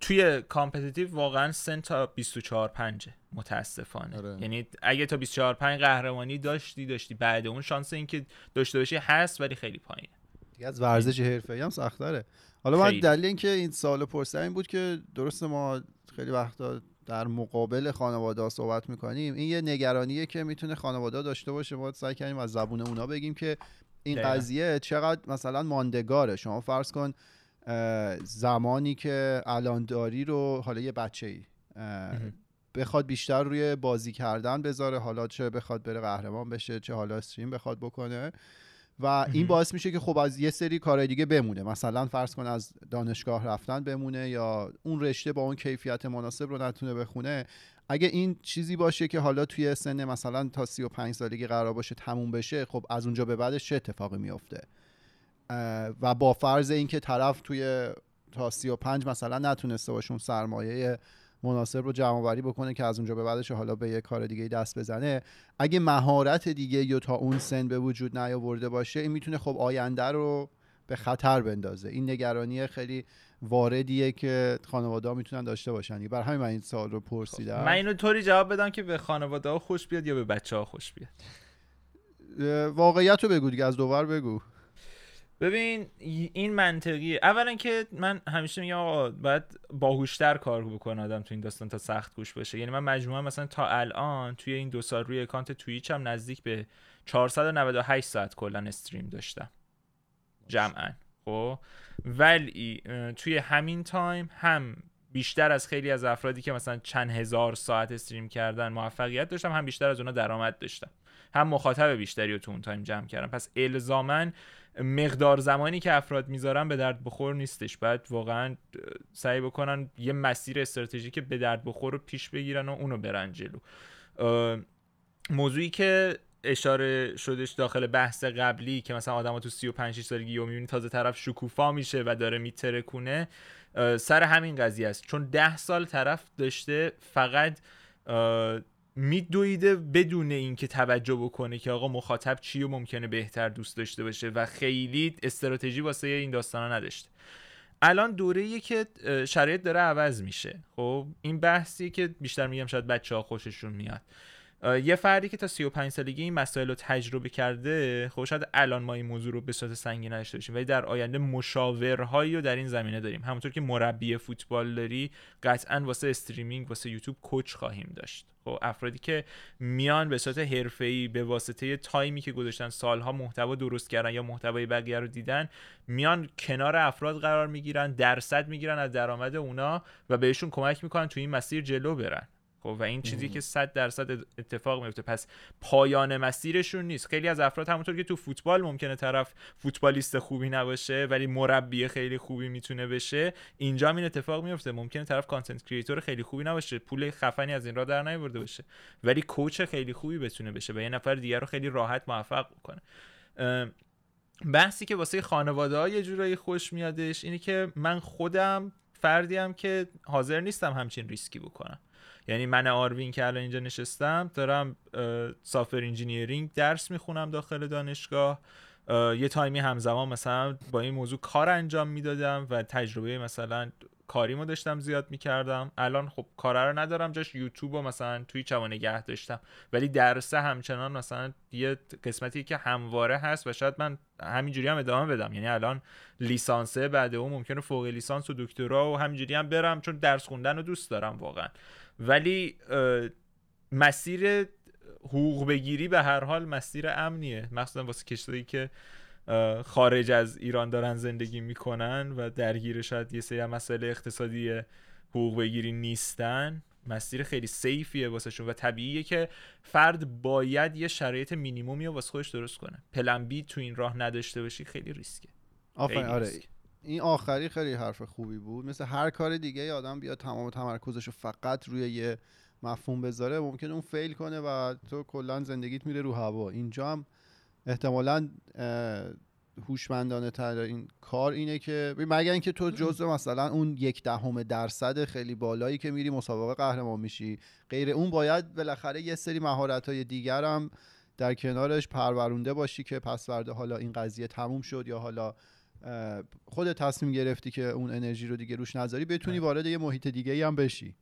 توی competitive واقعا سن تا 24 5 متاسفانه. آره. یعنی اگه تا 24 5 قهرمانی داشتی داشتی. بعد اون شانس اینکه داشته باشی هست ولی خیلی پایینه. دیگه از ورزش حرفه‌ای هم سخت داره حالا من دلیل اینکه این سال پرسه این بود که درست ما خیلی وقتا در مقابل خانواده ها صحبت می‌کنیم. این یه نگرانیه که می‌تونه خانواده داشته باشه. ما سعی کنیم از زبون اونا بگیم که این قضیه چقدر مثلا ماندگاره. شما فرض کن زمانی که الان داری رو حالا یه بچه ای بخواد بیشتر روی بازی کردن بذاره حالا چه بخواد بره قهرمان بشه چه حالا استریم بخواد بکنه. و این باعث میشه که خب از یه سری کارهای دیگه بمونه. مثلا فرض کن از دانشگاه رفتن بمونه یا اون رشته با اون کیفیت مناسب رو نتونه بخونه. اگه این چیزی باشه که حالا توی سن مثلا تا 35 سالگی قرار باشه تموم بشه خب از اونجا به بعدش چه اتفاقی میفته و با فرض اینکه طرف توی تا 35 مثلا نتونسته باشون سرمایه مناسب رو جمع آوری بکنه که از اونجا به بعدش حالا به یه کار دیگه دست بزنه اگه مهارت دیگه یا تا اون سن به وجود نیاورده باشه این می‌تونه خب آینده رو به خطر بندازه. این نگرانی خیلی واردیه که خانواده ها می‌تونن داشته باشن. بر همین من این سوال رو پرسیدم. من اینو طوری جواب بدم که به خانواده ها خوش بیاد یا به بچه ها خوش بیاد؟ واقعیت رو بگو دیگه از دوبار بگو. ببین این منطقیه. اولا که من همیشه میگم آقا باید باهوشتر کار بکنه آدم تو این داستان تا سخت گوش بشه. یعنی من مجموعه مثلا تا الان توی این دو سال روی اکانت توییچ هم نزدیک به 498 ساعت کلا stream داشتم. جمعا. خب؟ ولی توی همین تایم هم بیشتر از خیلی از افرادی که مثلا چند هزار ساعت stream کردن موفقیت داشتم هم بیشتر از اونا درآمد داشتم. هم مخاطب بیشتری رو تو اون تایم جمع کردم. پس الزاما مقدار زمانی که افراد می‌ذارن به درد بخور نیستش. بعد واقعا سعی بکنن یه مسیر استراتژیک به درد بخور رو پیش بگیرن و اونو برن جلو. موضوعی که اشاره شدش داخل بحث قبلی که مثلا آدم ها تو 35 سالگی و می‌بینی تازه طرف شکوفا میشه و داره میترکونه سر همین قضیه است. چون ده سال طرف داشته فقط میدویده بدون اینکه توجه بکنه که آقا مخاطب چی و ممکنه بهتر دوست داشته باشه و خیلی استراتژی واسه این داستانا نداشته. الان دوره که شرایط داره عوض میشه. خب این بحثی که بیشتر میگم شاید بچه ها خوششون میاد. یه فردی که تا 35 سالگی این مسائل رو تجربه کرده خب شاید الان ما این موضوع رو به صورت سنگین نداشته باشیم ولی در آینده مشاورهایی رو در این زمینه داریم. همونطور که مربی فوتبال داری قطعا واسه استریمینگ واسه یوتیوب کوچ خواهیم داشت. خب افرادی که میان به صورت حرفه‌ای به واسطه تایمی که گذاشتن سالها محتوا درست کردن یا محتوای بقیه رو دیدن میان کنار افراد قرار می‌گیرن درصد می‌گیرن از درآمد اونا و بهشون کمک می‌کنن تو این مسیر جلو برن. خب و این چیزی که 100 درصد اتفاق میفته. پس پایان مسیرشون نیست. خیلی از افراد همونطور که تو فوتبال ممکنه طرف فوتبالیست خوبی نباشه ولی مربی خیلی خوبی می‌تونه بشه اینجا این اتفاق میفته. ممکنه طرف content creator خیلی خوبی نباشه پول خفنی از این را در نیورده باشه ولی coach خیلی خوبی بتونه بشه و یه نفر دیگر رو خیلی راحت موفق بکنه. بحثی که واسه خانواده ها یه جورایی خوش میادش اینه که من خودم فردیم که حاضر نیستم همچین ریسکی بکنم. یعنی من آروین که الان اینجا نشستم دارم software engineering درس می‌خونم داخل دانشگاه. یه تایمی همزمان مثلا با این موضوع کار انجام می‌دادم و تجربه مثلا کاریمو داشتم زیاد می‌کردم. الان خب کاره رو ندارم جاش یوتیوب و مثلا توی چما نگه داشتم. ولی درسه همچنان مثلا یه قسمتی که همواره هست و شاید من همینجوری هم ادامه بدم. یعنی الان لیسانسه بعد اون ممکنه فوق لیسانس و دکترا و همینجوری هم برم چون درس خوندن رو دوست دارم واقعا. ولی مسیر حقوق بگیری به هر حال مسیر امنیه. مخصوصا واسه کشوری که خارج از ایران دارن زندگی می‌کنن و درگیر شاید یه سری مسئله اقتصادی حقوق بگیری نیستن مسیر خیلی سیفیه واسه شون و طبیعیه که فرد باید یه شرایط مینیمومی واسه خودش درست کنه. پلن بی تو این راه نداشته باشی خیلی ریسکه. آفرین آره. این آخری خیلی حرف خوبی بود. مثل هر کار دیگه آدم بیاد تمام تمرکزش رو فقط روی یه مفهوم بذاره ممکن اون فیل کنه و تو کلا زندگیت میره رو هوا. اینجا هم احتمالا هوشمندانه تر این کار اینه که مگر اینکه تو جزء مثلا اون یک دهم درصد خیلی بالایی که میری مسابقه قهرمان میشی. غیر اون باید بالاخره یه سری مهارت های دیگر هم در کنارش پرورونده باشی که پس ورده حالا این قضیه تموم شد یا حالا خود تصمیم گرفتی که اون انرژی رو دیگه روش نذاری بتونی وارد یه محیط دیگه ای هم بشی.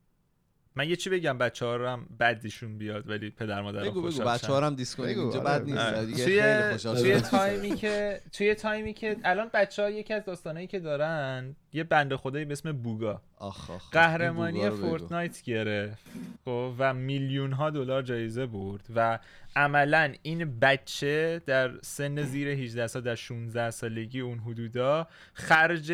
من یه چی بگم بچه ها هم بدشون بیاد ولی پدر مادر بگو بگو. بچه ها هم دیسکو اینجا بد آره. نیست. آره. دیگه توی توی تایمی که توی تایمی که الان بچه ها یکی از داستانایی که دارن یه بنده خدایی به اسم بوگا. آخ آخ قهرمانی فورتنایت گرفت خب و میلیون ها دلار جایزه برد و عملا این بچه در سن زیر 18 سال در 16 سالگی اون حدودا خرج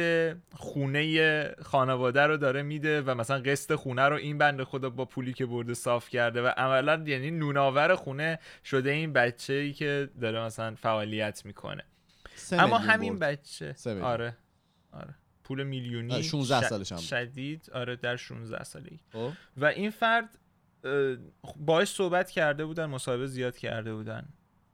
خونه خانواده رو داره میده و مثلا قسط خونه رو این بنده خدا با پولی که برده صاف کرده و عملا یعنی نوناور خونه شده این بچه ای که داره مثلا فعالیت می‌کنه. اما همین بچه. آره. آره. پول میلیونی 16 سالش هم شدید آره در 16 سالگی. خب. و این فرد باش صحبت کرده بودن مصاحبه زیاد کرده بودن.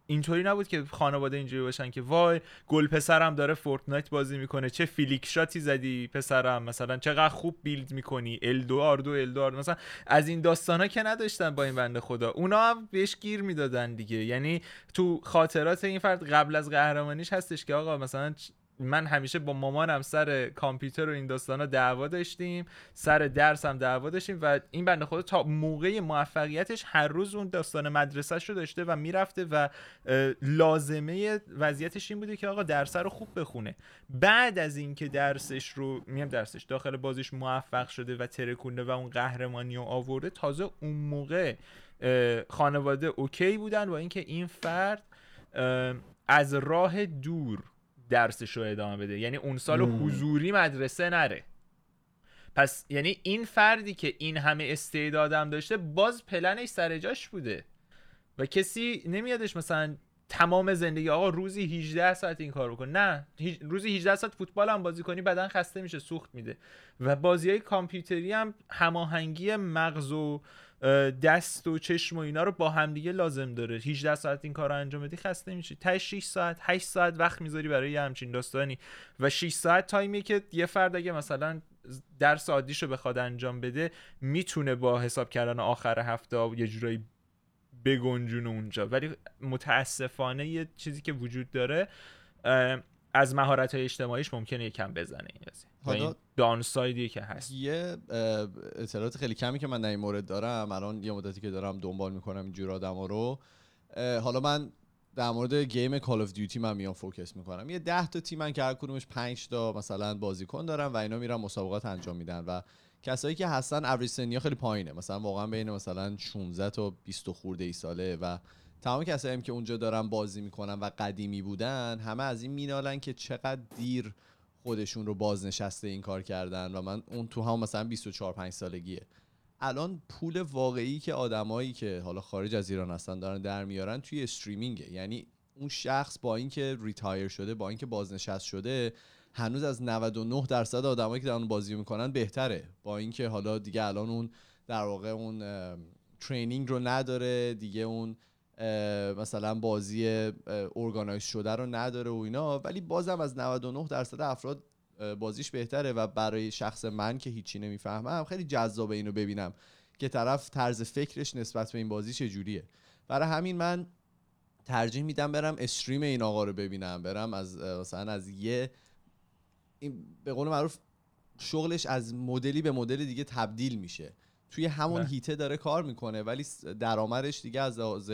اینطوری نبود که خانواده اینجوری باشن که وای گل پسرم داره فورتنایت بازی می‌کنه چه flick shot ی زدی پسرم مثلا چقدر خوب build می‌کنی الا و بلا مثلا از این داستانا که نداشتن با این بنده خدا. اونا هم بهش گیر می‌دادن دیگه. یعنی تو خاطرات این فرد قبل از قهرمانیش هستش که آقا مثلا من همیشه با مامانم سر کامپیوتر و این داستانا دعوا داشتیم سر درس هم دعوا داشتیم و این بنده خدا تا موقع موفقیتش هر روز اون داستان مدرسهش رو داشته و می‌رفته و لازمه وضعیتش این بوده که آقا درس رو خوب بخونه. بعد از اینکه درسش رو میم درسش داخل بازیش موفق شده و ترکونده و اون قهرمانی رو آورده تازه اون موقع خانواده okay بودن و اینکه این فرد از راه دور درسش رو ادامه بده. یعنی اون سال حضوری مدرسه نره. پس یعنی این فردی که این همه استعدادم داشته باز پلنش سر جاش بوده. و کسی نمیادش مثلا تمام زندگی آقا روزی 18 ساعت این کار بکن. نه روزی 18 ساعت فوتبال هم بازی کنی بدن خسته میشه سوخت میده. و بازی های کامپیوتری هم هماهنگی مغز و دست و چشم و اینا رو با همدیگه لازم داره. 18 ساعت این کار رو انجام بدی خسته میشی. تا 6 ساعت 8 ساعت وقت می‌ذاری برای یه همچین داستانی. و 6 ساعت تایمیه که یه فرد اگه مثلا درس عادیشو بخواد انجام بده می‌تونه با حساب کردن آخر هفته یه جورایی بگنجونه اونجا. ولی متاسفانه یه چیزی که وجود داره از مهارت های اجتماعیش ممکنه یکم بزنه این قضیه. حالا downside ی که هست. یه اطلاعات خیلی کمی که من در این مورد دارم الان یه مدتی که دارم دنبال می‌کنم اینجور آدم رو. حالا من در مورد game کال اف دیوتی من میام focus می‌کنم. یه ده تا تیم من که هر کدومش 5 تا مثلا بازیکن دارم و اینا میرن مسابقات انجام میدن و کسایی که هستن اوریج سنیا خیلی پایینه. مثلا واقعا بین مثلا 16 تا 20 خورده ای ساله و تمام کسایی که اونجا دارن بازی می‌کنن و قدیمی بودن همه از این مینالن که چقدر دیر خودشون رو بازنشسته این کار کردن و من اون تو هم مثلا 24 5 سالگیه. الان پول واقعی که آدمایی که حالا خارج از ایران هستن دارن در میارن توی streaming ه. یعنی اون شخص با اینکه retire شده با اینکه بازنشست شده هنوز از 99 درصد آدمایی که دارن بازی می‌کنن بهتره. با اینکه حالا دیگه الان اون در واقع اون ترینینگ رو نداره دیگه اون مثلا بازی ارگانایز شده رو نداره و اینا ولی بازم از 99 درصد افراد بازیش بهتره و برای شخص من که هیچی نمی‌فهمم خیلی جذابه اینو ببینم که طرف طرز فکرش نسبت به این بازی چجوریه برای همین من ترجیح میدم برم stream این آقا رو ببینم برم از مثلا از یه این به قول معروف شغلش از مدلی به مدل دیگه تبدیل میشه توی همون نه. هیته داره کار می‌کنه ولی درآمدش دیگه از لحاظ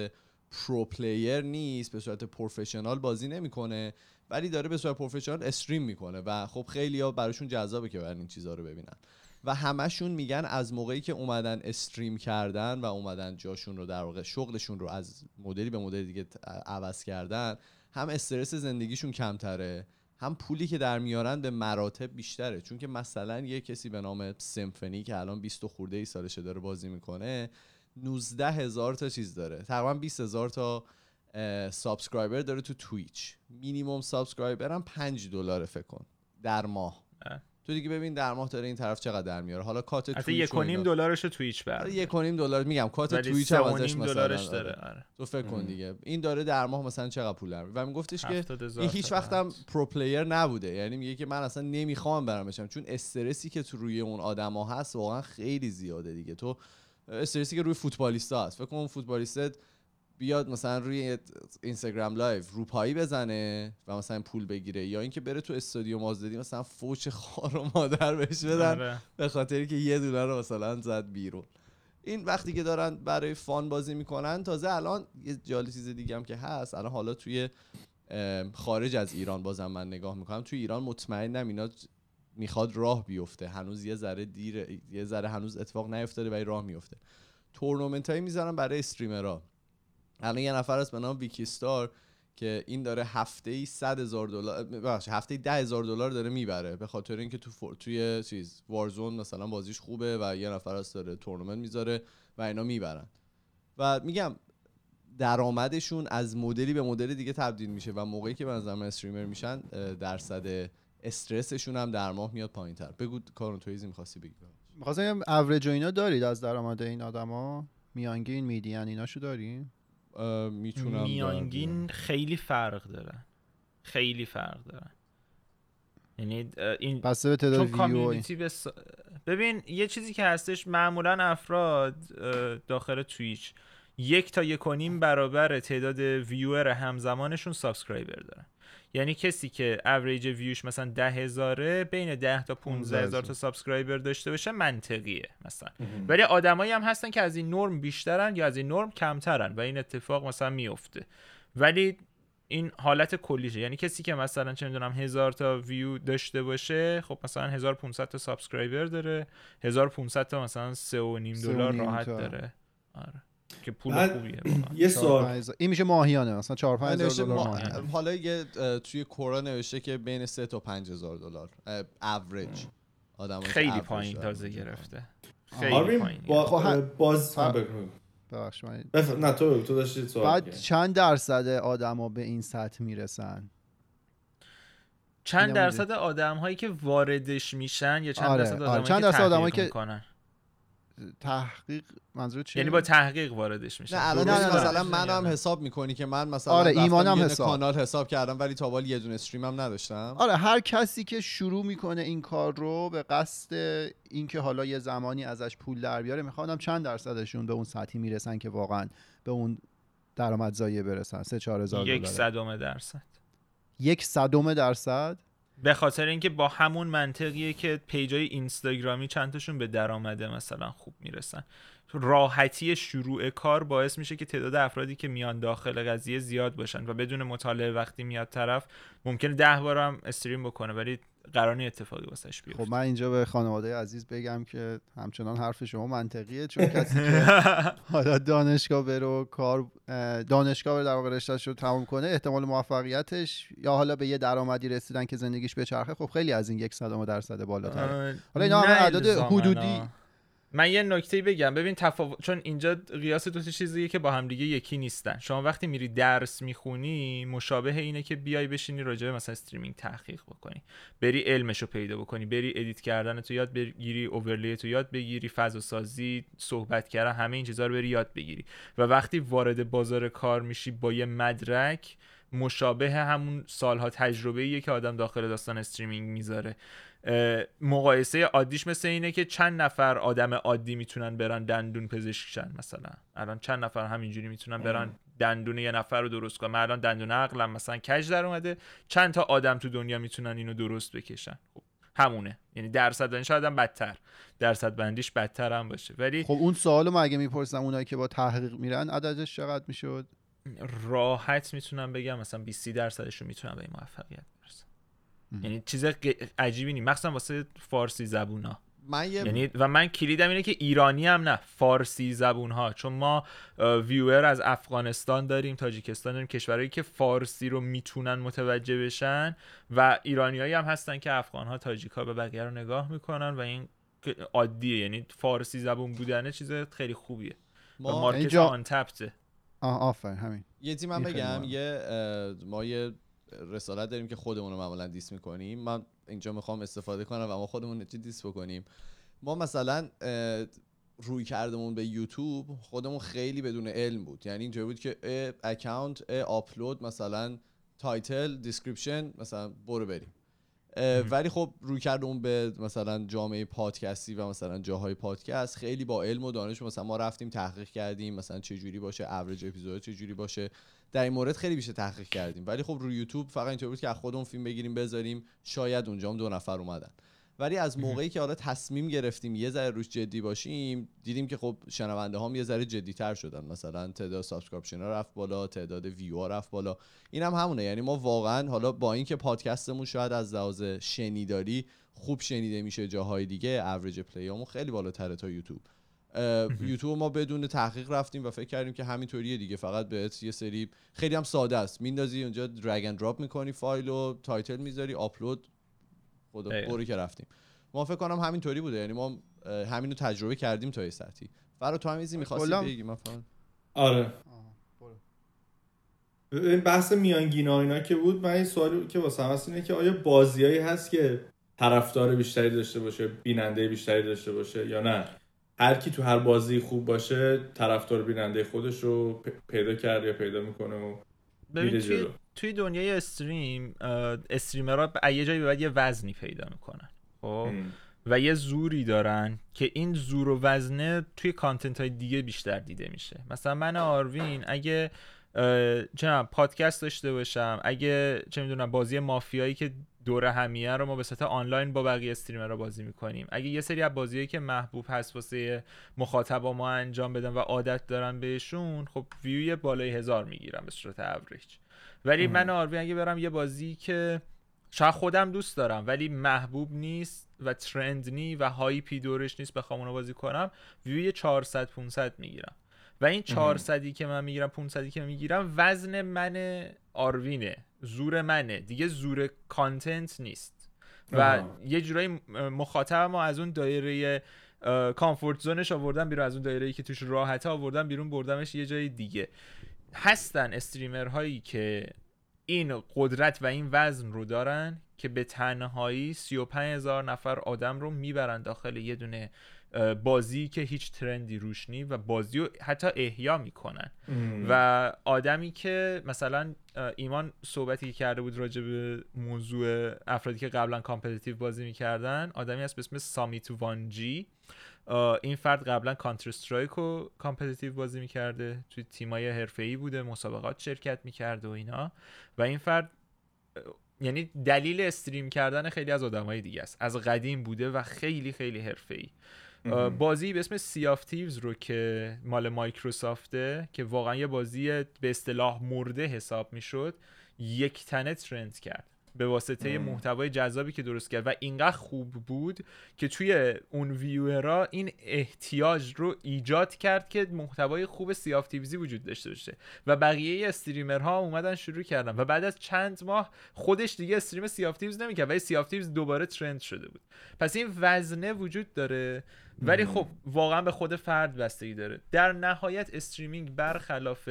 pro player نیست به صورت professional بازی نمی‌کنه ولی داره به صورت professional stream می‌کنه و خب خیلی ها براشون جذابه که برن این چیزها رو ببینن. و همشون میگن از موقعی که اومدن stream کردن و اومدن جاشون رو در واقع شغلشون رو از مدلی به مدل دیگه عوض کردن هم استرس زندگیشون کمتره هم پولی که در میارن به مراتب بیشتره. چون که مثلا یه کسی به نام سمفنی که الان 20 خورده ای سالشه داره بازی می‌کنه 19 هزار تا چیز داره. تقریبا 20 هزار تا subscriber داره تو تویچ. minimum subscriber هم 5 دلار فکر کن. در ماه. تو دیگه ببین در ماه داره این طرف چقدر در میاره. حالا cut تویچ یک و نیم دلارش تویچ بر یک و نیم دلار. میگم cut تویچ هم ازش مثلا دلارش داره. آره. تو فکر کن دیگه. این داره در ماه مثلا چقدر پول در و میگفتش که این هیچ وقتم pro player نبوده. یعنی میگه که من اصلا نمی‌خوام برم بشم. چون استرسی که تو روی اون آدما هست واقعا خیلی زیاده دیگه. تو استرسی که روی فوتبالیستا هست. فکر کن فوتبالیست بیاد مثلا روی اینستاگرام live روپایی بزنه و مثلا پول بگیره یا اینکه بره تو استادیوم آزادی مثلا فوش خار و مادر بهش بدن آره. به خاطری که یه دلار رو مثلا زد بیرون. این وقتی که دارن برای fun بازی می‌کنن تازه الان یه جالی چیز دیگه هم که هست. الان حالا توی خارج از ایران بازم من نگاه می‌کنم. توی ایران مطمئنم اینا می‌خواد راه بیفته. هنوز یه ذره دیر یه ذره هنوز اتفاق نیفتاده ولی راه میفته. تورنمنت هایی می‌ذارن برای استریمرها. الان یه نفر است به نام ویکی ستار که این داره هفته ای 100 هزار دلار بخش هفته ای 10 هزار دلار داره می‌بره. به خاطر اینکه تو فور... توی چیز وارزون مثلا بازیش خوبه و یه نفر است داره تورنمنت می‌ذاره و اینا می‌برن. و میگم درآمدشون از مدلی به مدل دیگه تبدیل میشه و موقعی که به استریمر میشن درصد استرسشون هم در ماه میاد پایین تر بگو کارون تویزی می‌خواستی بگی. می‌خواستم اوریج اینا دارید از درآمد این آدما؟ میانگین میدین ایناشو دارین؟ می‌تونم میانگین خیلی فرق دارن خیلی فرق دارن یعنی این بسته به تعداد کامیونیتی بس... ببین یه چیزی که هستش معمولا افراد داخل Twitch یک تا یک و نیم برابر تعداد viewer همزمانشون subscriber دارن. یعنی کسی که اوریج ویوش مثلا ده هزاره بین ده تا 15 هزار تا subscriber داشته باشه منطقیه مثلا. ولی آدمایی هم هستن که از این نرم بیشترن یا از این نرم کمترن و این اتفاق مثلا میفته. ولی این حالت کلیشه. یعنی کسی که مثلا چه می‌دونم هزار تا ویو داشته باشه خب مثلا 1500 تا subscriber داره 1500 تا مثلا 3.5 دلار راحت داره. آره. که پول خوبیه [CLEARS THROAT] یه سوال. این میشه ماهیانه مثلا 4 5 هزار دلار ماهیانه. حالا یه توی کورا نوشته که بین 3 تا 5 هزار دلار. اوریج آدم خیلی پایین تازه گرفته. خیلی پایین با خب باز ببخش من بف... نه تو تو داشتی سوال بعد چند درصد آدما به این سطح می‌رسن؟ چند درصد آدم هایی که واردش میشن یا چند آره، درصد آره. آدم چند درصد آدمایی که می‌کنن؟ تحقیق منظور چیه؟ یعنی با تحقیق واردش میشن نه الان مثلا منم حساب می‌کنی که من مثلا آره، ایمانم حساب. کانال حساب کردم ولی تا حالا یه دونه استریم هم نداشتم. آره هر کسی که شروع می‌کنه این کار رو به قصد اینکه حالا یه زمانی ازش پول در بیاره می‌خوام چند درصدشون به اون سطحی می‌رسن که واقعا به اون درآمدزایی برسن؟ سه چهار هزار یک دلار صدم درصد. یک صدم درصد؟ به خاطر اینکه با همون منطقیه که پیجای اینستاگرامی چند تاشون به درآمده مثلا خوب می‌رسن. راحتی شروع کار باعث میشه که تعداد افرادی که میان داخل قضیه زیاد باشن و بدون مطالعه وقتی میاد طرف ممکنه ده بار هم استریم بکنه ولی قرار اتفاقی واسش بیفته. خب من اینجا به خانواده عزیز بگم که همچنان حرف شما منطقیه چون کسی که [LAUGHS] حالا دانشگاه بره و کار دانشگاه بره در واقع رشتهش رو تمام کنه احتمال موفقیتش یا حالا به یه درآمدی رسیدن که زندگیش بچرخه خب خیلی از این یک صدم درصد بالاتره. حالا اینا همه اعداد حدودی من یه نکته بگم. ببین تفاوت چون اینجا قیاس دو تا چیزیه که با هم دیگه یکی نیستن. شما وقتی میری درس می‌خونی مشابه اینه که بیای بشینی راجع به مثلا streaming تحقیق بکنی. بری علمشو پیدا بکنی. بری edit کردن تو یاد بگیری overlay تو یاد بگیری فضا سازی صحبت کردن همه این چیزا رو بری یاد بگیری. و وقتی وارد بازار کار میشی با یه مدرک مشابه همون سالها تجربه که آدم داخل داستان استریمینگ می‌ذاره. مقایسه عادیش مثل اینه که چند نفر آدم عادی می‌تونن برن دندون پزشک شن مثلا. الان چند نفر همینجوری می‌تونن برن دندون یه نفر رو درست کنن. من الان دندون عقلم مثلا کج در اومده. چند تا آدم تو دنیا می‌تونن اینو درست بکشن؟ همونه. یعنی درصد بندیش شاید هم بدتر. درصد بندیش بدتر هم باشه. ولی خب اون سوالو مگه می‌پرسم اونایی که با تحقیق میرن عددش چقدر می‌شد؟ راحت می‌تونم بگم. مثلا 20 درصدشون می‌تونن به این موفقیت برسن. یعنی چیز عجیبی نیست. مخصوصا واسه فارسی زبونا. من یه... یعنی و من کلیدم اینه که ایرانی هم نه فارسی زبون ها چون ما ویور از افغانستان داریم تاجیکستان داریم کشورهایی که فارسی رو می‌تونن متوجه بشن و ایرانیایی هم هستن که افغان ها تاجیک ها به بقیه رو نگاه می‌کنن و این عادیه. یعنی فارسی زبون بودن چیز خیلی خوبیه. ما مارکت اینجا... آن تپته آفر همین. یه من بگم یه ما یه رسالت داریم که خودمون رو معمولا دیس می‌کنیم. من اینجا می‌خوام استفاده کنم و ما خودمون چی دیس بکنیم. ما مثلا روی کردمون به یوتیوب خودمون خیلی بدون علم بود. یعنی اینجا بود که account upload مثلا title description مثلا برو بریم. ولی خب رویکردمون به مثلا جامعه پادکستی و مثلا جاهای پادکست خیلی با علم و دانش مثلا ما رفتیم تحقیق کردیم مثلا چه جوری باشه average episode چه جوری باشه. در این مورد خیلی بیشتر تحقیق کردیم. ولی خب روی یوتیوب فقط اینطور بود که از خودمون فیلم بگیریم بذاریم. شاید اونجا هم دو نفر اومدن. ولی از موقعی که حالا تصمیم گرفتیم یه ذره روش جدی باشیم دیدیم که خب شنونده هم یه ذره جدی تر شدن. مثلا تعداد subscription ها رفت بالا تعداد ویو ها رفت بالا. این هم همونه. یعنی ما واقعا حالا با اینکه پادکستمون شاید از لحاظ شنیداری خوب شنیده میشه جاهای دیگه average play خیلی بالاتره تا یوتیوب. یوتیوب ما بدون تحقیق رفتیم و فکر کردیم که همینطوریه دیگه. فقط بهت یه سری خیلی هم ساده است. میندازی اونجا drag and drop می‌کنی فایل و title می‌ذاری آپلود خدا بوری که رفتیم. ما فکر کنم همینطوری بوده یعنی ما همینو تجربه کردیم تا یه سطحی. فرا تو هم ایزی می‌خواستی بگی مثلا آره. این بحث میانگینا اینا که بود من این سوالی که واسه هست اینه که آیا بازیایی هست که طرفدار بیشتری داشته باشه بیننده بیشتری داشته باشه یا نه؟ هر کی تو هر بازی خوب باشه طرفدار بیننده خودش رو پیدا کرد یا پیدا می‌کنه و میره توی, توی دنیای استریم استریمرها یه جایی بعد یه وزنی پیدا می‌کنن خب؟ و یه زوری دارن که این زور و وزنه توی content های دیگه بیشتر دیده میشه. مثلا من آروین اگه چه پادکست داشته باشم اگه چه می‌دونم بازی مافیایی که دور همیه رو ما به صورت آنلاین با بقیه streamer رو بازی می‌کنیم. اگه یه سری از بازیایی که محبوب هست واسه مخاطب ما انجام بدن و عادت دارن بهشون خب ویوی بالای هزار می‌گیرم به صورت اوریج ولی من آروین اگه برم یه بازی که شاید خودم دوست دارم ولی محبوب نیست و ترند نی و هایپی دورش نیست بخوام اونو بازی کنم ویوی 400 500 می‌گیرم. و این 400 که من می‌گیرم 500 که می‌گیرم وزن من آروینه زور منه. دیگه زور کانتنت نیست. و یه جورایی مخاطب ما از اون دایره کامفورت زونش آوردن بیرون از اون دایره که توش راحته آوردن بیرون بردمش یه جای دیگه. هستن streamer هایی که این قدرت و این وزن رو دارن که به تنهایی 35 هزار نفر آدم رو می‌برن داخل یه دونه بازی که هیچ trend ی روش نی و بازی رو حتی احیا می‌کنن. و آدمی که مثلا ایمان صحبتی که کرده بود راجع به موضوع افرادی که قبلا competitive بازی می‌کردن آدمی هست به اسم Summit1g این فرد قبلا Counter-Strike و competitive بازی می‌کرده. توی تیمای ای بوده مسابقات شرکت می‌کرده و اینا. و این فرد یعنی دلیل stream کردن خیلی از آدمای دیگه است. از قدیم بوده و خیلی خیلی ای بازی به اسم Sea of Thieves رو که مال مایکروسافته که واقعا یه بازی به اصطلاح مرده حساب می‌شد یک تنه trend کرد. به واسطه محتوای جذابی که درست کرد و اینقدر خوب بود که توی اون viewer ا این احتیاج رو ایجاد کرد که محتوای خوب Sea of Thieves ی وجود داشته باشه. و بقیه streamer ها اومدن شروع کردن و بعد از چند ماه خودش دیگه stream Sea of Thieves نمی‌کرد ولی Sea of Thieves دوباره trend شده بود. پس این وزنه وجود داره. ولی خب واقعا به خود فرد بستگی داره. در نهایت streaming برخلاف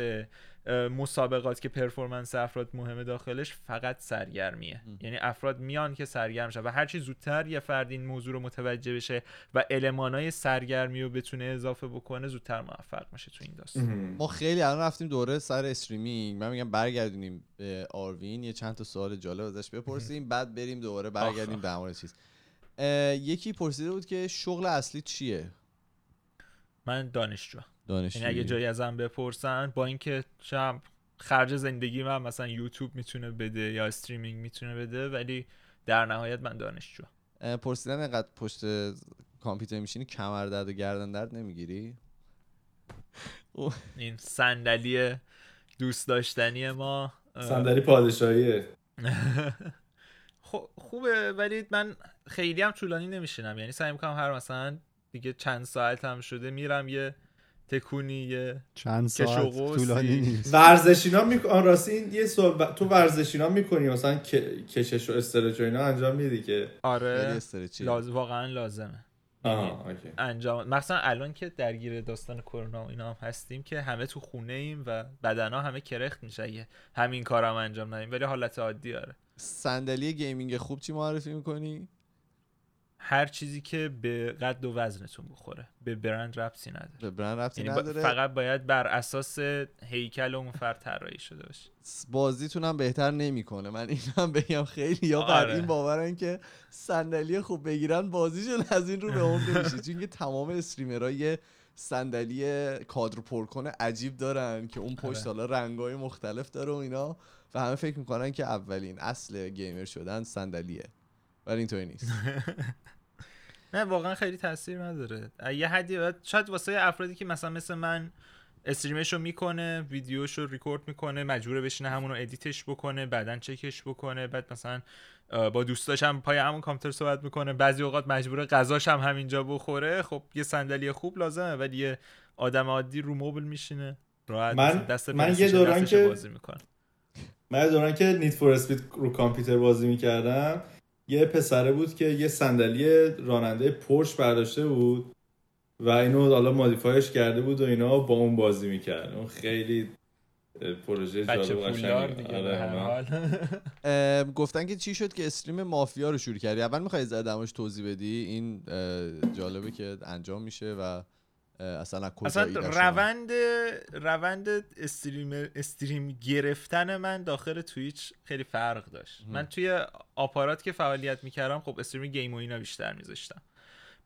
مسابقات که performance افراد مهمه داخلش فقط سرگرمیه. یعنی افراد میان که سرگرم شن و هرچی زودتر یه فرد این موضوع رو متوجه بشه و المانای سرگرمی رو بتونه اضافه بکنه زودتر موفق میشه تو این داستان. ما خیلی الان رفتیم دوره سر streaming. من میگم برگردونیم به آروین. یه چند تا سوال جالب ازش بپرسیم بعد بریم دوباره برگردیم به مورد چیز. یکی پرسیده بود که شغل اصلی چیه؟ من دانشجو دانشجو یعنی اگه جایی ازم بپرسن با اینکه شب خرج زندگی من مثلا یوتیوب می‌تونه بده یا streaming می‌تونه بده ولی در نهایت من دانشجو. پرسیدن اینقدر پشت کامپیوتر میشینی کمر درد و گردن درد نمی‌گیری؟ [LAUGHS] این صندلی دوست داشتنی ما صندلی پادشاهیه. [LAUGHS] خوبه ولی من خیلی هم طولانی نمیشینم. یعنی سعی می‌کنم هر مثلا دیگه چند ساعت هم شده میرم یه تکونی یه چند ساعت طولانی نیست. ورزشینا میکن راستی این یه صحبت تو ورزش اینا می‌کنی مثلا کشش و stretch و اینا انجام میدی که؟ آره. لاز... واقعا لازمه. آها انجام مثلا الان که درگیر داستان کرونا و اینا هم هستیم که همه تو خونه ایم و بدنا همه کرخت میشه. همین کارم انجام ندیم ولی حالت عادی آره. صندلی gaming خوب چی معرفی می‌کنی؟ هر چیزی که به قد و وزنتون بخوره. به برند ربطی نداره. به برند ربطی یعنی نداره. فقط باید بر اساس هیکل اون فرد طراحی شده باشه. بازیتون هم بهتر نمی‌کنه. من اینم بگم خیلی. یا بر آره. این باورن که صندلی خوب بگیرن بازیشون از این رو به اون نمیشه. چون که تمام استریمرای صندلی کادر پر کنه عجیب دارن که اون پشت آره. حالا رنگای مختلف داره و اینا. و همه فکر می‌کنن که اولین اصل گیمر شدن صندلیه. ولی اینطوری نیست. [LAUGHS] نه واقعا خیلی تاثیر نداره. یه حدی شاید واسه افرادی که مثلا مثل من stream ش رو می‌کنه ویدیوش رو ریکورد می‌کنه مجبوره بشینه همون رو edit ش بکنه بعدا چکش بکنه بعد مثلا با دوستاش هم پای همون کامپیوتر صحبت می‌کنه بعضی اوقات مجبوره غذاش هم همینجا بخوره. خب یه صندلی خوب لازمه ولی یه آدم عادی رو موبل میشینه راحت من دست من یه دوران که بازی می‌کنه. من دوران که Need for Speed رو کامپیوتر بازی می‌کردم. یه پسره بود که یه صندلی راننده پرش برداشته بود و اینو حالا مودیفایش کرده بود و اینا با اون بازی می‌کرد. اون خیلی پروژه جالب قشنگی آره [LAUGHS] گفتن که چی شد که استریم مافیا رو شروع کردی؟ اول می‌خوای زدمش توضیح بدی؟ این جالبه که انجام میشه و اصلا اصلا روند روند استریم استریم گرفتن من داخل تویچ خیلی فرق داشت. من توی آپارات که فعالیت می‌کردم خب استریم گیم و اینا بیشتر میذاشتم.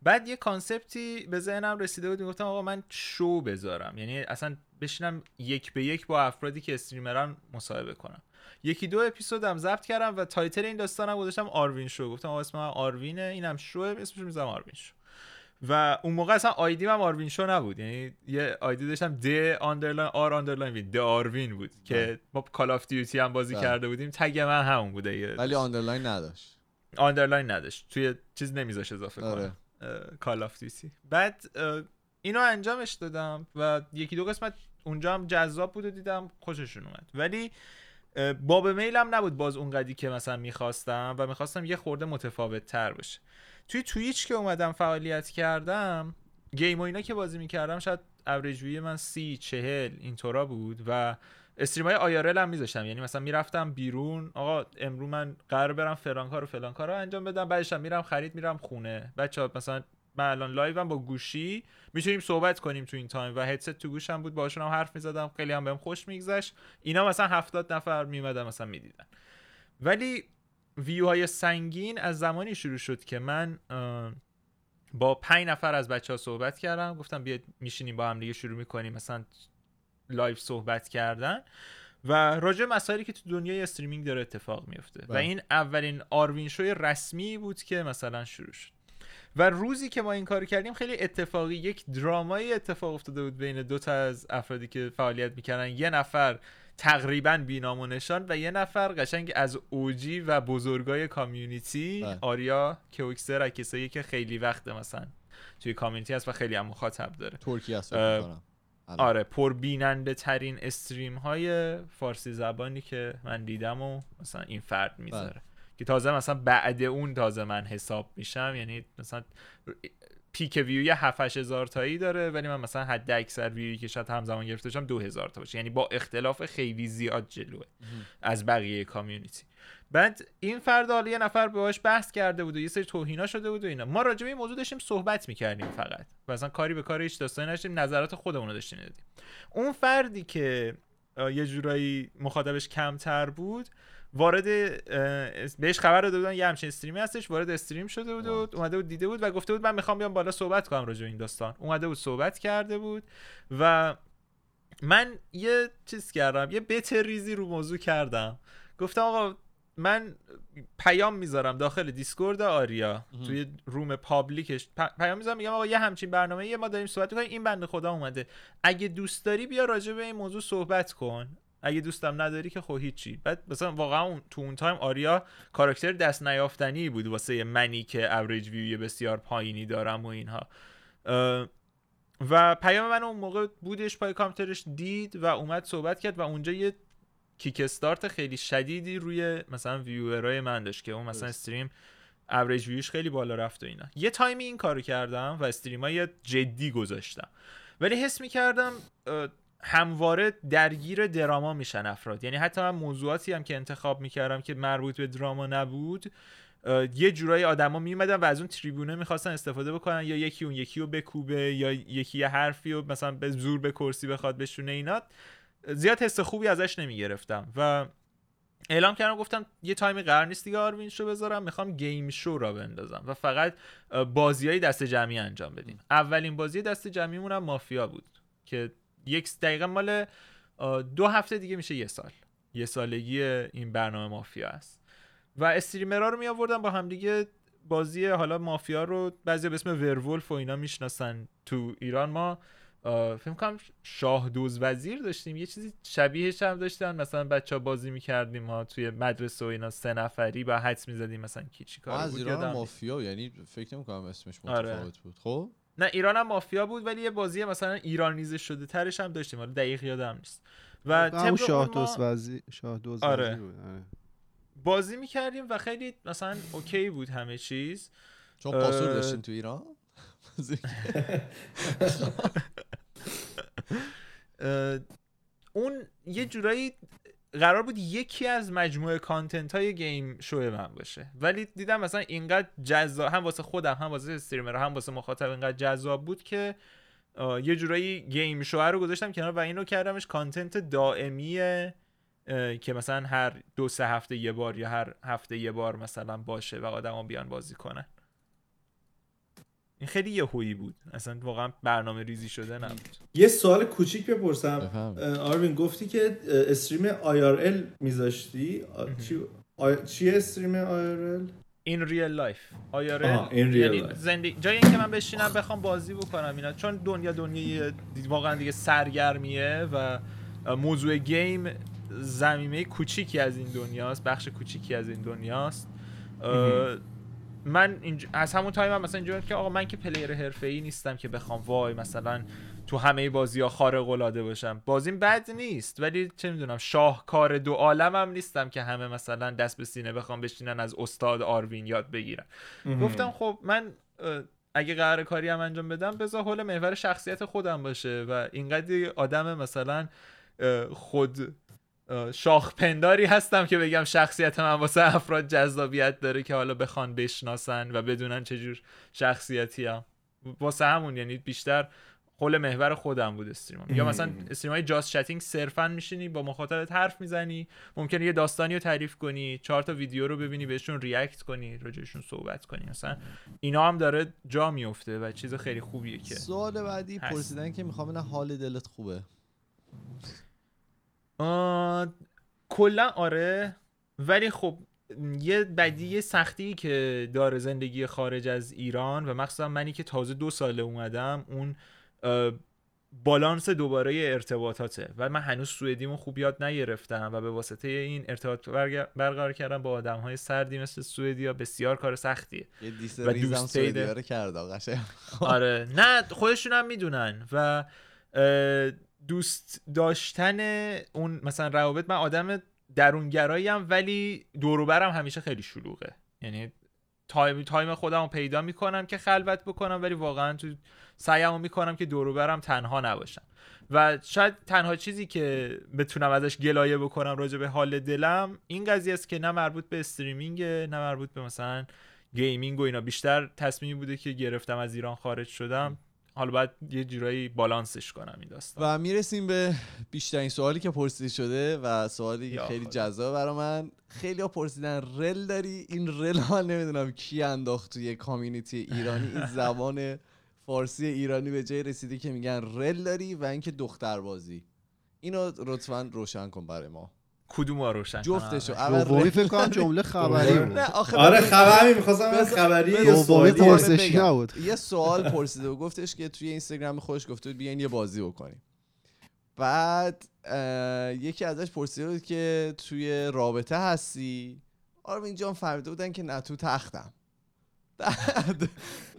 بعد یه concept ی به ذهنم رسیده بود گفتم آقا من شو بذارم. یعنی اصلا بشینم یک به یک با افرادی که streamer ن مصاحبه کنم. یکی دو اپیزودم ضبط کردم و title این داستانم گذاشتم آروین شو. گفتم آقا اسم آروینه اینم شو اسمش می‌ذارم آروین شو. و اون موقع اصلا ID هم آروین شو نبود. یعنی یه ID داشتم the underline R underline the آروین بود که ما Call of Duty هم بازی بله. کرده بودیم. tag من همون بوده ولی underline نداشت. underline نداشت. توی چیز نمیذاش اضافه. کنم. Call of Duty بعد اینو انجامش دادم و یکی دو قسمت اونجا هم جذاب بود و دیدم خوششون اومد. ولی باب میلم نبود باز اونقدی که مثلا می‌خواستم و می‌خواستم یه خورده متفاوت تر بشه توی Twitch که اومدم فعالیت کردم game و اینا که بازی می‌کردم شاید اوریج من سی چهل اینطورا بود و stream های IRL هم میذاشتم. یعنی مثلا می‌رفتم بیرون آقا امروز من قرار برم فلان کار و فلان کار رو انجام بدم بعدش میرم خرید میرم خونه. بچه ها مثلا من الان live م با گوشی می‌تونیم صحبت کنیم تو این تایم و هدست تو گوشم بود باشون هم حرف می‌زدم خیلی هم بهم خوش میگذشت. اینا مثلا هفتاد نفر میمدن مثلا می‌دیدن. ولی ویو های سنگین از زمانی شروع شد که من با پنج نفر از بچه ها صحبت کردم. گفتم بیاید میشینیم با هم دیگه شروع می‌کنیم مثلا live صحبت کردن. و راجع مسائلی که تو دنیای streaming داره اتفاق میفته و بله. این اولین آروین شوی رسمی بود که مثلا شروع شد. و روزی که ما این کار کردیم خیلی اتفاقی یک درامایی اتفاق افتاده بود بین دو تا از افرادی که فعالیت می‌کردن. یه نفر تقریبا بینام و نشان و یه نفر قشنگ از اوجی و بزرگای کامیونیتی بله. آریا کوکسر کسایی که خیلی وقت مثلا توی کامیونیتی هست و خیلی هم مخاطب داره ترکی هست آره پر بیننده ترین استریم های فارسی زبانی که من دیدم و مثلا این فرد می‌ذاره بله. که تازه مثلا بعد اون تازه من حساب میشم یعنی مثلا پیک ویوی 7 هزار تایی داره ولی من مثلا حد اکثر ویوی که شاید همزمان گرفته باشم 2000 تا باشه. یعنی با اختلاف خیلی زیاد جلوه از بقیه کامیونیتی. بعد این فرد حالا یه نفر باهاش بحث کرده بود و یه سری توهینا شده بود و اینا. ما راجع به این موضوع داشتیم صحبت می‌کردیم فقط. مثلا کاری به کار هیچ داستانی نداشتیم نظرات خودمون رو داشتیم دادیم اون فردی که یه جورایی مخاطبش کمتر بود وارد بهش خبر داده بودن یه همچین استریمی هستش وارد استریم شده بود و اومده بود دیده بود و گفته بود من می‌خوام بیام بالا صحبت کنم راجع این داستان. اومده بود صحبت کرده بود و من یه چیز کردم یه بت ریزی رو موضوع کردم. گفتم آقا من پیام می‌ذارم داخل دیسکورد آریا توی روم پابلیکش. پیام می‌ذارم میگم آقا یه همچین برنامه یه ما داریم صحبت کنیم این بنده خدا اومده. اگه دوست داری بیا راجع به این موضوع صحبت کن. اگه دوستم نداری که خب هیچی. بعد مثلا واقعا تو اون تایم آریا کاراکتر دست نیافتنی بود واسه منی که اوریج ویو بسیار پایینی دارم و اینها. و پیام من اون موقع بودش پای کامپیوترش دید و اومد صحبت کرد و اونجا یه kick start خیلی شدیدی روی مثلا viewer ای من داشت که اون مثلا stream average view ش خیلی بالا رفت و اینا. یه تایمی این کارو کردم و stream ای جدی گذاشتم. ولی حس می‌کردم همواره درگیر دراما میشن افراد. یعنی حتی من موضوعاتی هم که انتخاب می‌کردم که مربوط به دراما نبود یه جورایی آدما میمدن و از اون تریبونه می‌خواستن استفاده بکنن. یا یکی اون یکی رو بکوبه یا یکی یه حرفی رو مثلا به زور به کرسی بخواد بشونه اینا. زیاد حس خوبی ازش نمی‌گرفتم. و اعلام کردم گفتم یه تایمی قرار نیست دیگه آروین شو بذارم می‌خوام گیم شو را بندازم. و فقط بازی های دست جمعی انجام بدیم. اولین بازی دست جمعیمون هم مافیا بود که یک دقیقه مال دو هفته دیگه میشه یه سال. یه سالگی این برنامه مافیا است. و استریمرها رو می آوردن با همدیگه بازی حالا مافیا رو بعضی به اسم ورولف و اینا می‌شناسن تو ایران. ما فکر کنم شاه دوز وزیر داشتیم. یه چیزی شبیهش هم داشتن. مثلا بچه ها بازی می‌کردیم ما توی مدرسه و اینا سه نفری با حدس می‌زدیم مثلا کی چی کار بود ایران مافیا یعنی فکر نمی‌کنم اسمش آره. متفاوت بود. خب؟ نه ایران هم مافیا بود ولی یه بازی مثلا ایرانیزه شده ترش هم داشتیم حالا دقیق یادم نیست و هم شاه دوز وزیر شاه دوز آره. بود آره. بازی می‌کردیم و خیلی مثلا okay بود همه چیز چون پاسور داشتیم تو ایران [LAUGHS] اون یه جورایی قرار بود یکی از مجموعه content های game show من باشه. ولی دیدم مثلا اینقدر جذاب هم واسه خودم هم واسه streamer هم واسه مخاطب اینقدر جذاب بود که یه جورایی game show رو گذاشتم کنار و اینو کردمش content دائمی که مثلا هر دو سه هفته یه بار یا هر هفته یه بار مثلا باشه و آدما بیان بازی کنن. این خیلی یهویی بود. اصلا واقعا برنامه ریزی شده نبود. یه سوال کوچیک بپرسم. آروین گفتی که stream IRL میذاشتی؟ چی؟ stream IRL؟ این real life IRL ه یعنی زندگی جایی که من بشینم بخوام بازی بکنم اینا. چون دنیا دنیای واقعا دیگه سرگرمیه و موضوع game زمینه کوچیکی از این دنیاست بخش کوچیکی از این دنیاست. من اینج... از همون تایم هم مثلا اینجوری که آقا من که player حرفه‌ای نیستم که بخوام وای مثلا تو همه بازی ها خارق العاده باشم. بازیم بد نیست ولی چه می‌دونم شاهکار دو عالم هم نیستم که همه مثلا دست به سینه بخوام بشینن از استاد آروین یاد بگیرن. گفتم خب من اگه قرار کاری هم انجام بدم بذار حول محور شخصیت خودم باشه و اینقدر آدم مثلا خود شاخ پنداری هستم که بگم شخصیت من واسه افراد جذابیت داره که حالا بخوان بشناسن و بدونن چجور شخصیتی هم واسه همون یعنی بیشتر حول محور خودم بود استریمم. یا مثلا استریم های جاست چتینگ صرفا میشینی با مخاطبت حرف می‌زنی ممکنه یه داستانی رو تعریف کنی چهار تا ویدیو رو ببینی بهشون ریاکت کنی راجعشون صحبت کنی. مثلا اینا هم داره جا میفته و چیز خیلی خوبیه که سوال بعدی پرسیدن که می‌خوام حال دلت خوبه. کلا آره. ولی خب یه بدی سختی که داره زندگی خارج از ایران و مخصوصا منی که تازه دو ساله اومدم اون بالانس دوباره ارتباطاته و من هنوز سوئدیمو خوب یاد نگرفتم و به واسطه این ارتباط برقرار کردن با آدم های سردی مثل سوئدیا بسیار کار سختیه یه و دوست کرد آره. نه خودشون هم می‌دونن و دوست داشتن اون مثلا روابط من آدم درونگرایی هم ولی دوروبرم همیشه خیلی شلوغه. یعنی تایم تایم خودم پیدا می‌کنم که خلوت بکنم ولی واقعا تو سعیم می‌کنم که دوروبرم تنها نباشم. و شاید تنها چیزی که بتونم ازش گلایه بکنم راجع به حال دلم این قضیه است که نه مربوط به streaming نه مربوط به مثلا gaming و اینا. بیشتر تصمیمی بوده که گرفتم از ایران خارج شدم. حالا باید یه جورایی بالانسش کنم این داستان. و می‌رسیم به بیشترین سوالی که پرسیده شده و سوالی خیلی جذاب برای من. خیلی ها پرسیدن رل داری؟ این رل ها نمی‌دونم کی انداخت توی community ایرانی؟ این [LAUGHS] زبان فارسی ایرانی به جای رسیده که میگن رل داری و اینکه دختر بازی اینو لطفا روشن کن برای ما. کدوم ها روشن جفتشو. دومی فکر کنم جمله خبری بود. آره خبری می‌خواستم خبری دومی پرسشی نبود. یه سوال پرسیده و گفتش که توی اینستاگرام خوش گفته بود بیاین یه بازی بکنیم. بعد یکی ازش پرسیده بود که توی رابطه هستی؟ آرمین جان فهمیده بودن که نه تو تختم.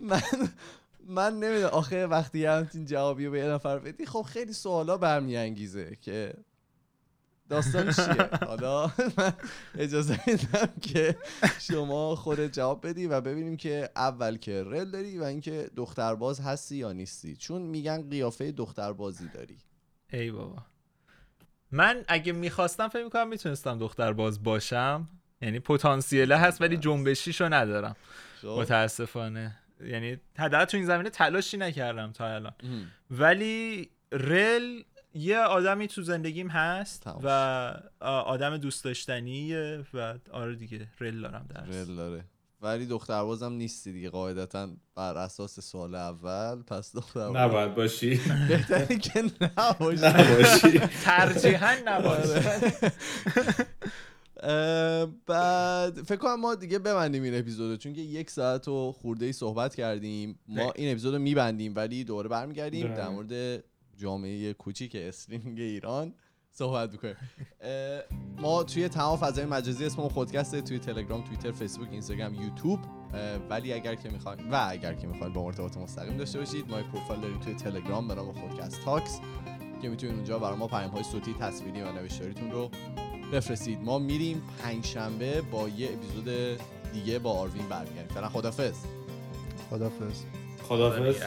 من من نمی‌دونم. آخه وقتی همچین جوابی به یه نفر بدی خب خیلی سوالا برمیانگیزه که داستان چیه؟ [LAUGHS] حالا من اجازه میدم که شما خود جواب بدی و ببینیم که اول که رل داری و اینکه دخترباز هستی یا نیستی. چون میگن قیافه دختربازی داری. ای بابا. من اگه می‌خواستم فکر می‌کنم می‌تونستم دخترباز باشم. یعنی پتانسیله هست ولی جنبشیشو ندارم. متاسفانه. یعنی حداقل تو این زمینه تلاشی نکردم تا الان. ولی رل یه آدمی تو زندگیم هست و آدم دوست داشتنیه و آره دیگه رل دارم درس. رل داره. ولی دختربازم نیستی دیگه. قاعدتا بر اساس سال اول پس دختر نباید باشی. بهتره که نباشی. نباشی. ترجیحا نباشی بعد فکر کنم ما دیگه ببندیم این اپیزودو چون که یک ساعت و خورده ای صحبت کردیم. ما این اپیزودو میبندیم ولی دوباره برمیگردیم در مورد جامعه کوچیک streaming ایران صحبت بکنیم ما توی تمام فضای مجازی اسم خودکسته توی تلگرام توییتر فیسبوک اینستاگرام یوتیوب ولی اگر که می‌خواین و اگر که می‌خواین با ارتباط مستقیم داشته باشید ما پروفایل داریم توی تلگرام به نام خودکست Talks که می‌تونید اونجا برای ما پیام های صوتی تصویری و نوشتاریتون رو بفرستید. ما میریم پنج شنبه با یه اپیزود دیگه با آروین برمیگردیم. فعلا خدافظ خدافظ خدافظ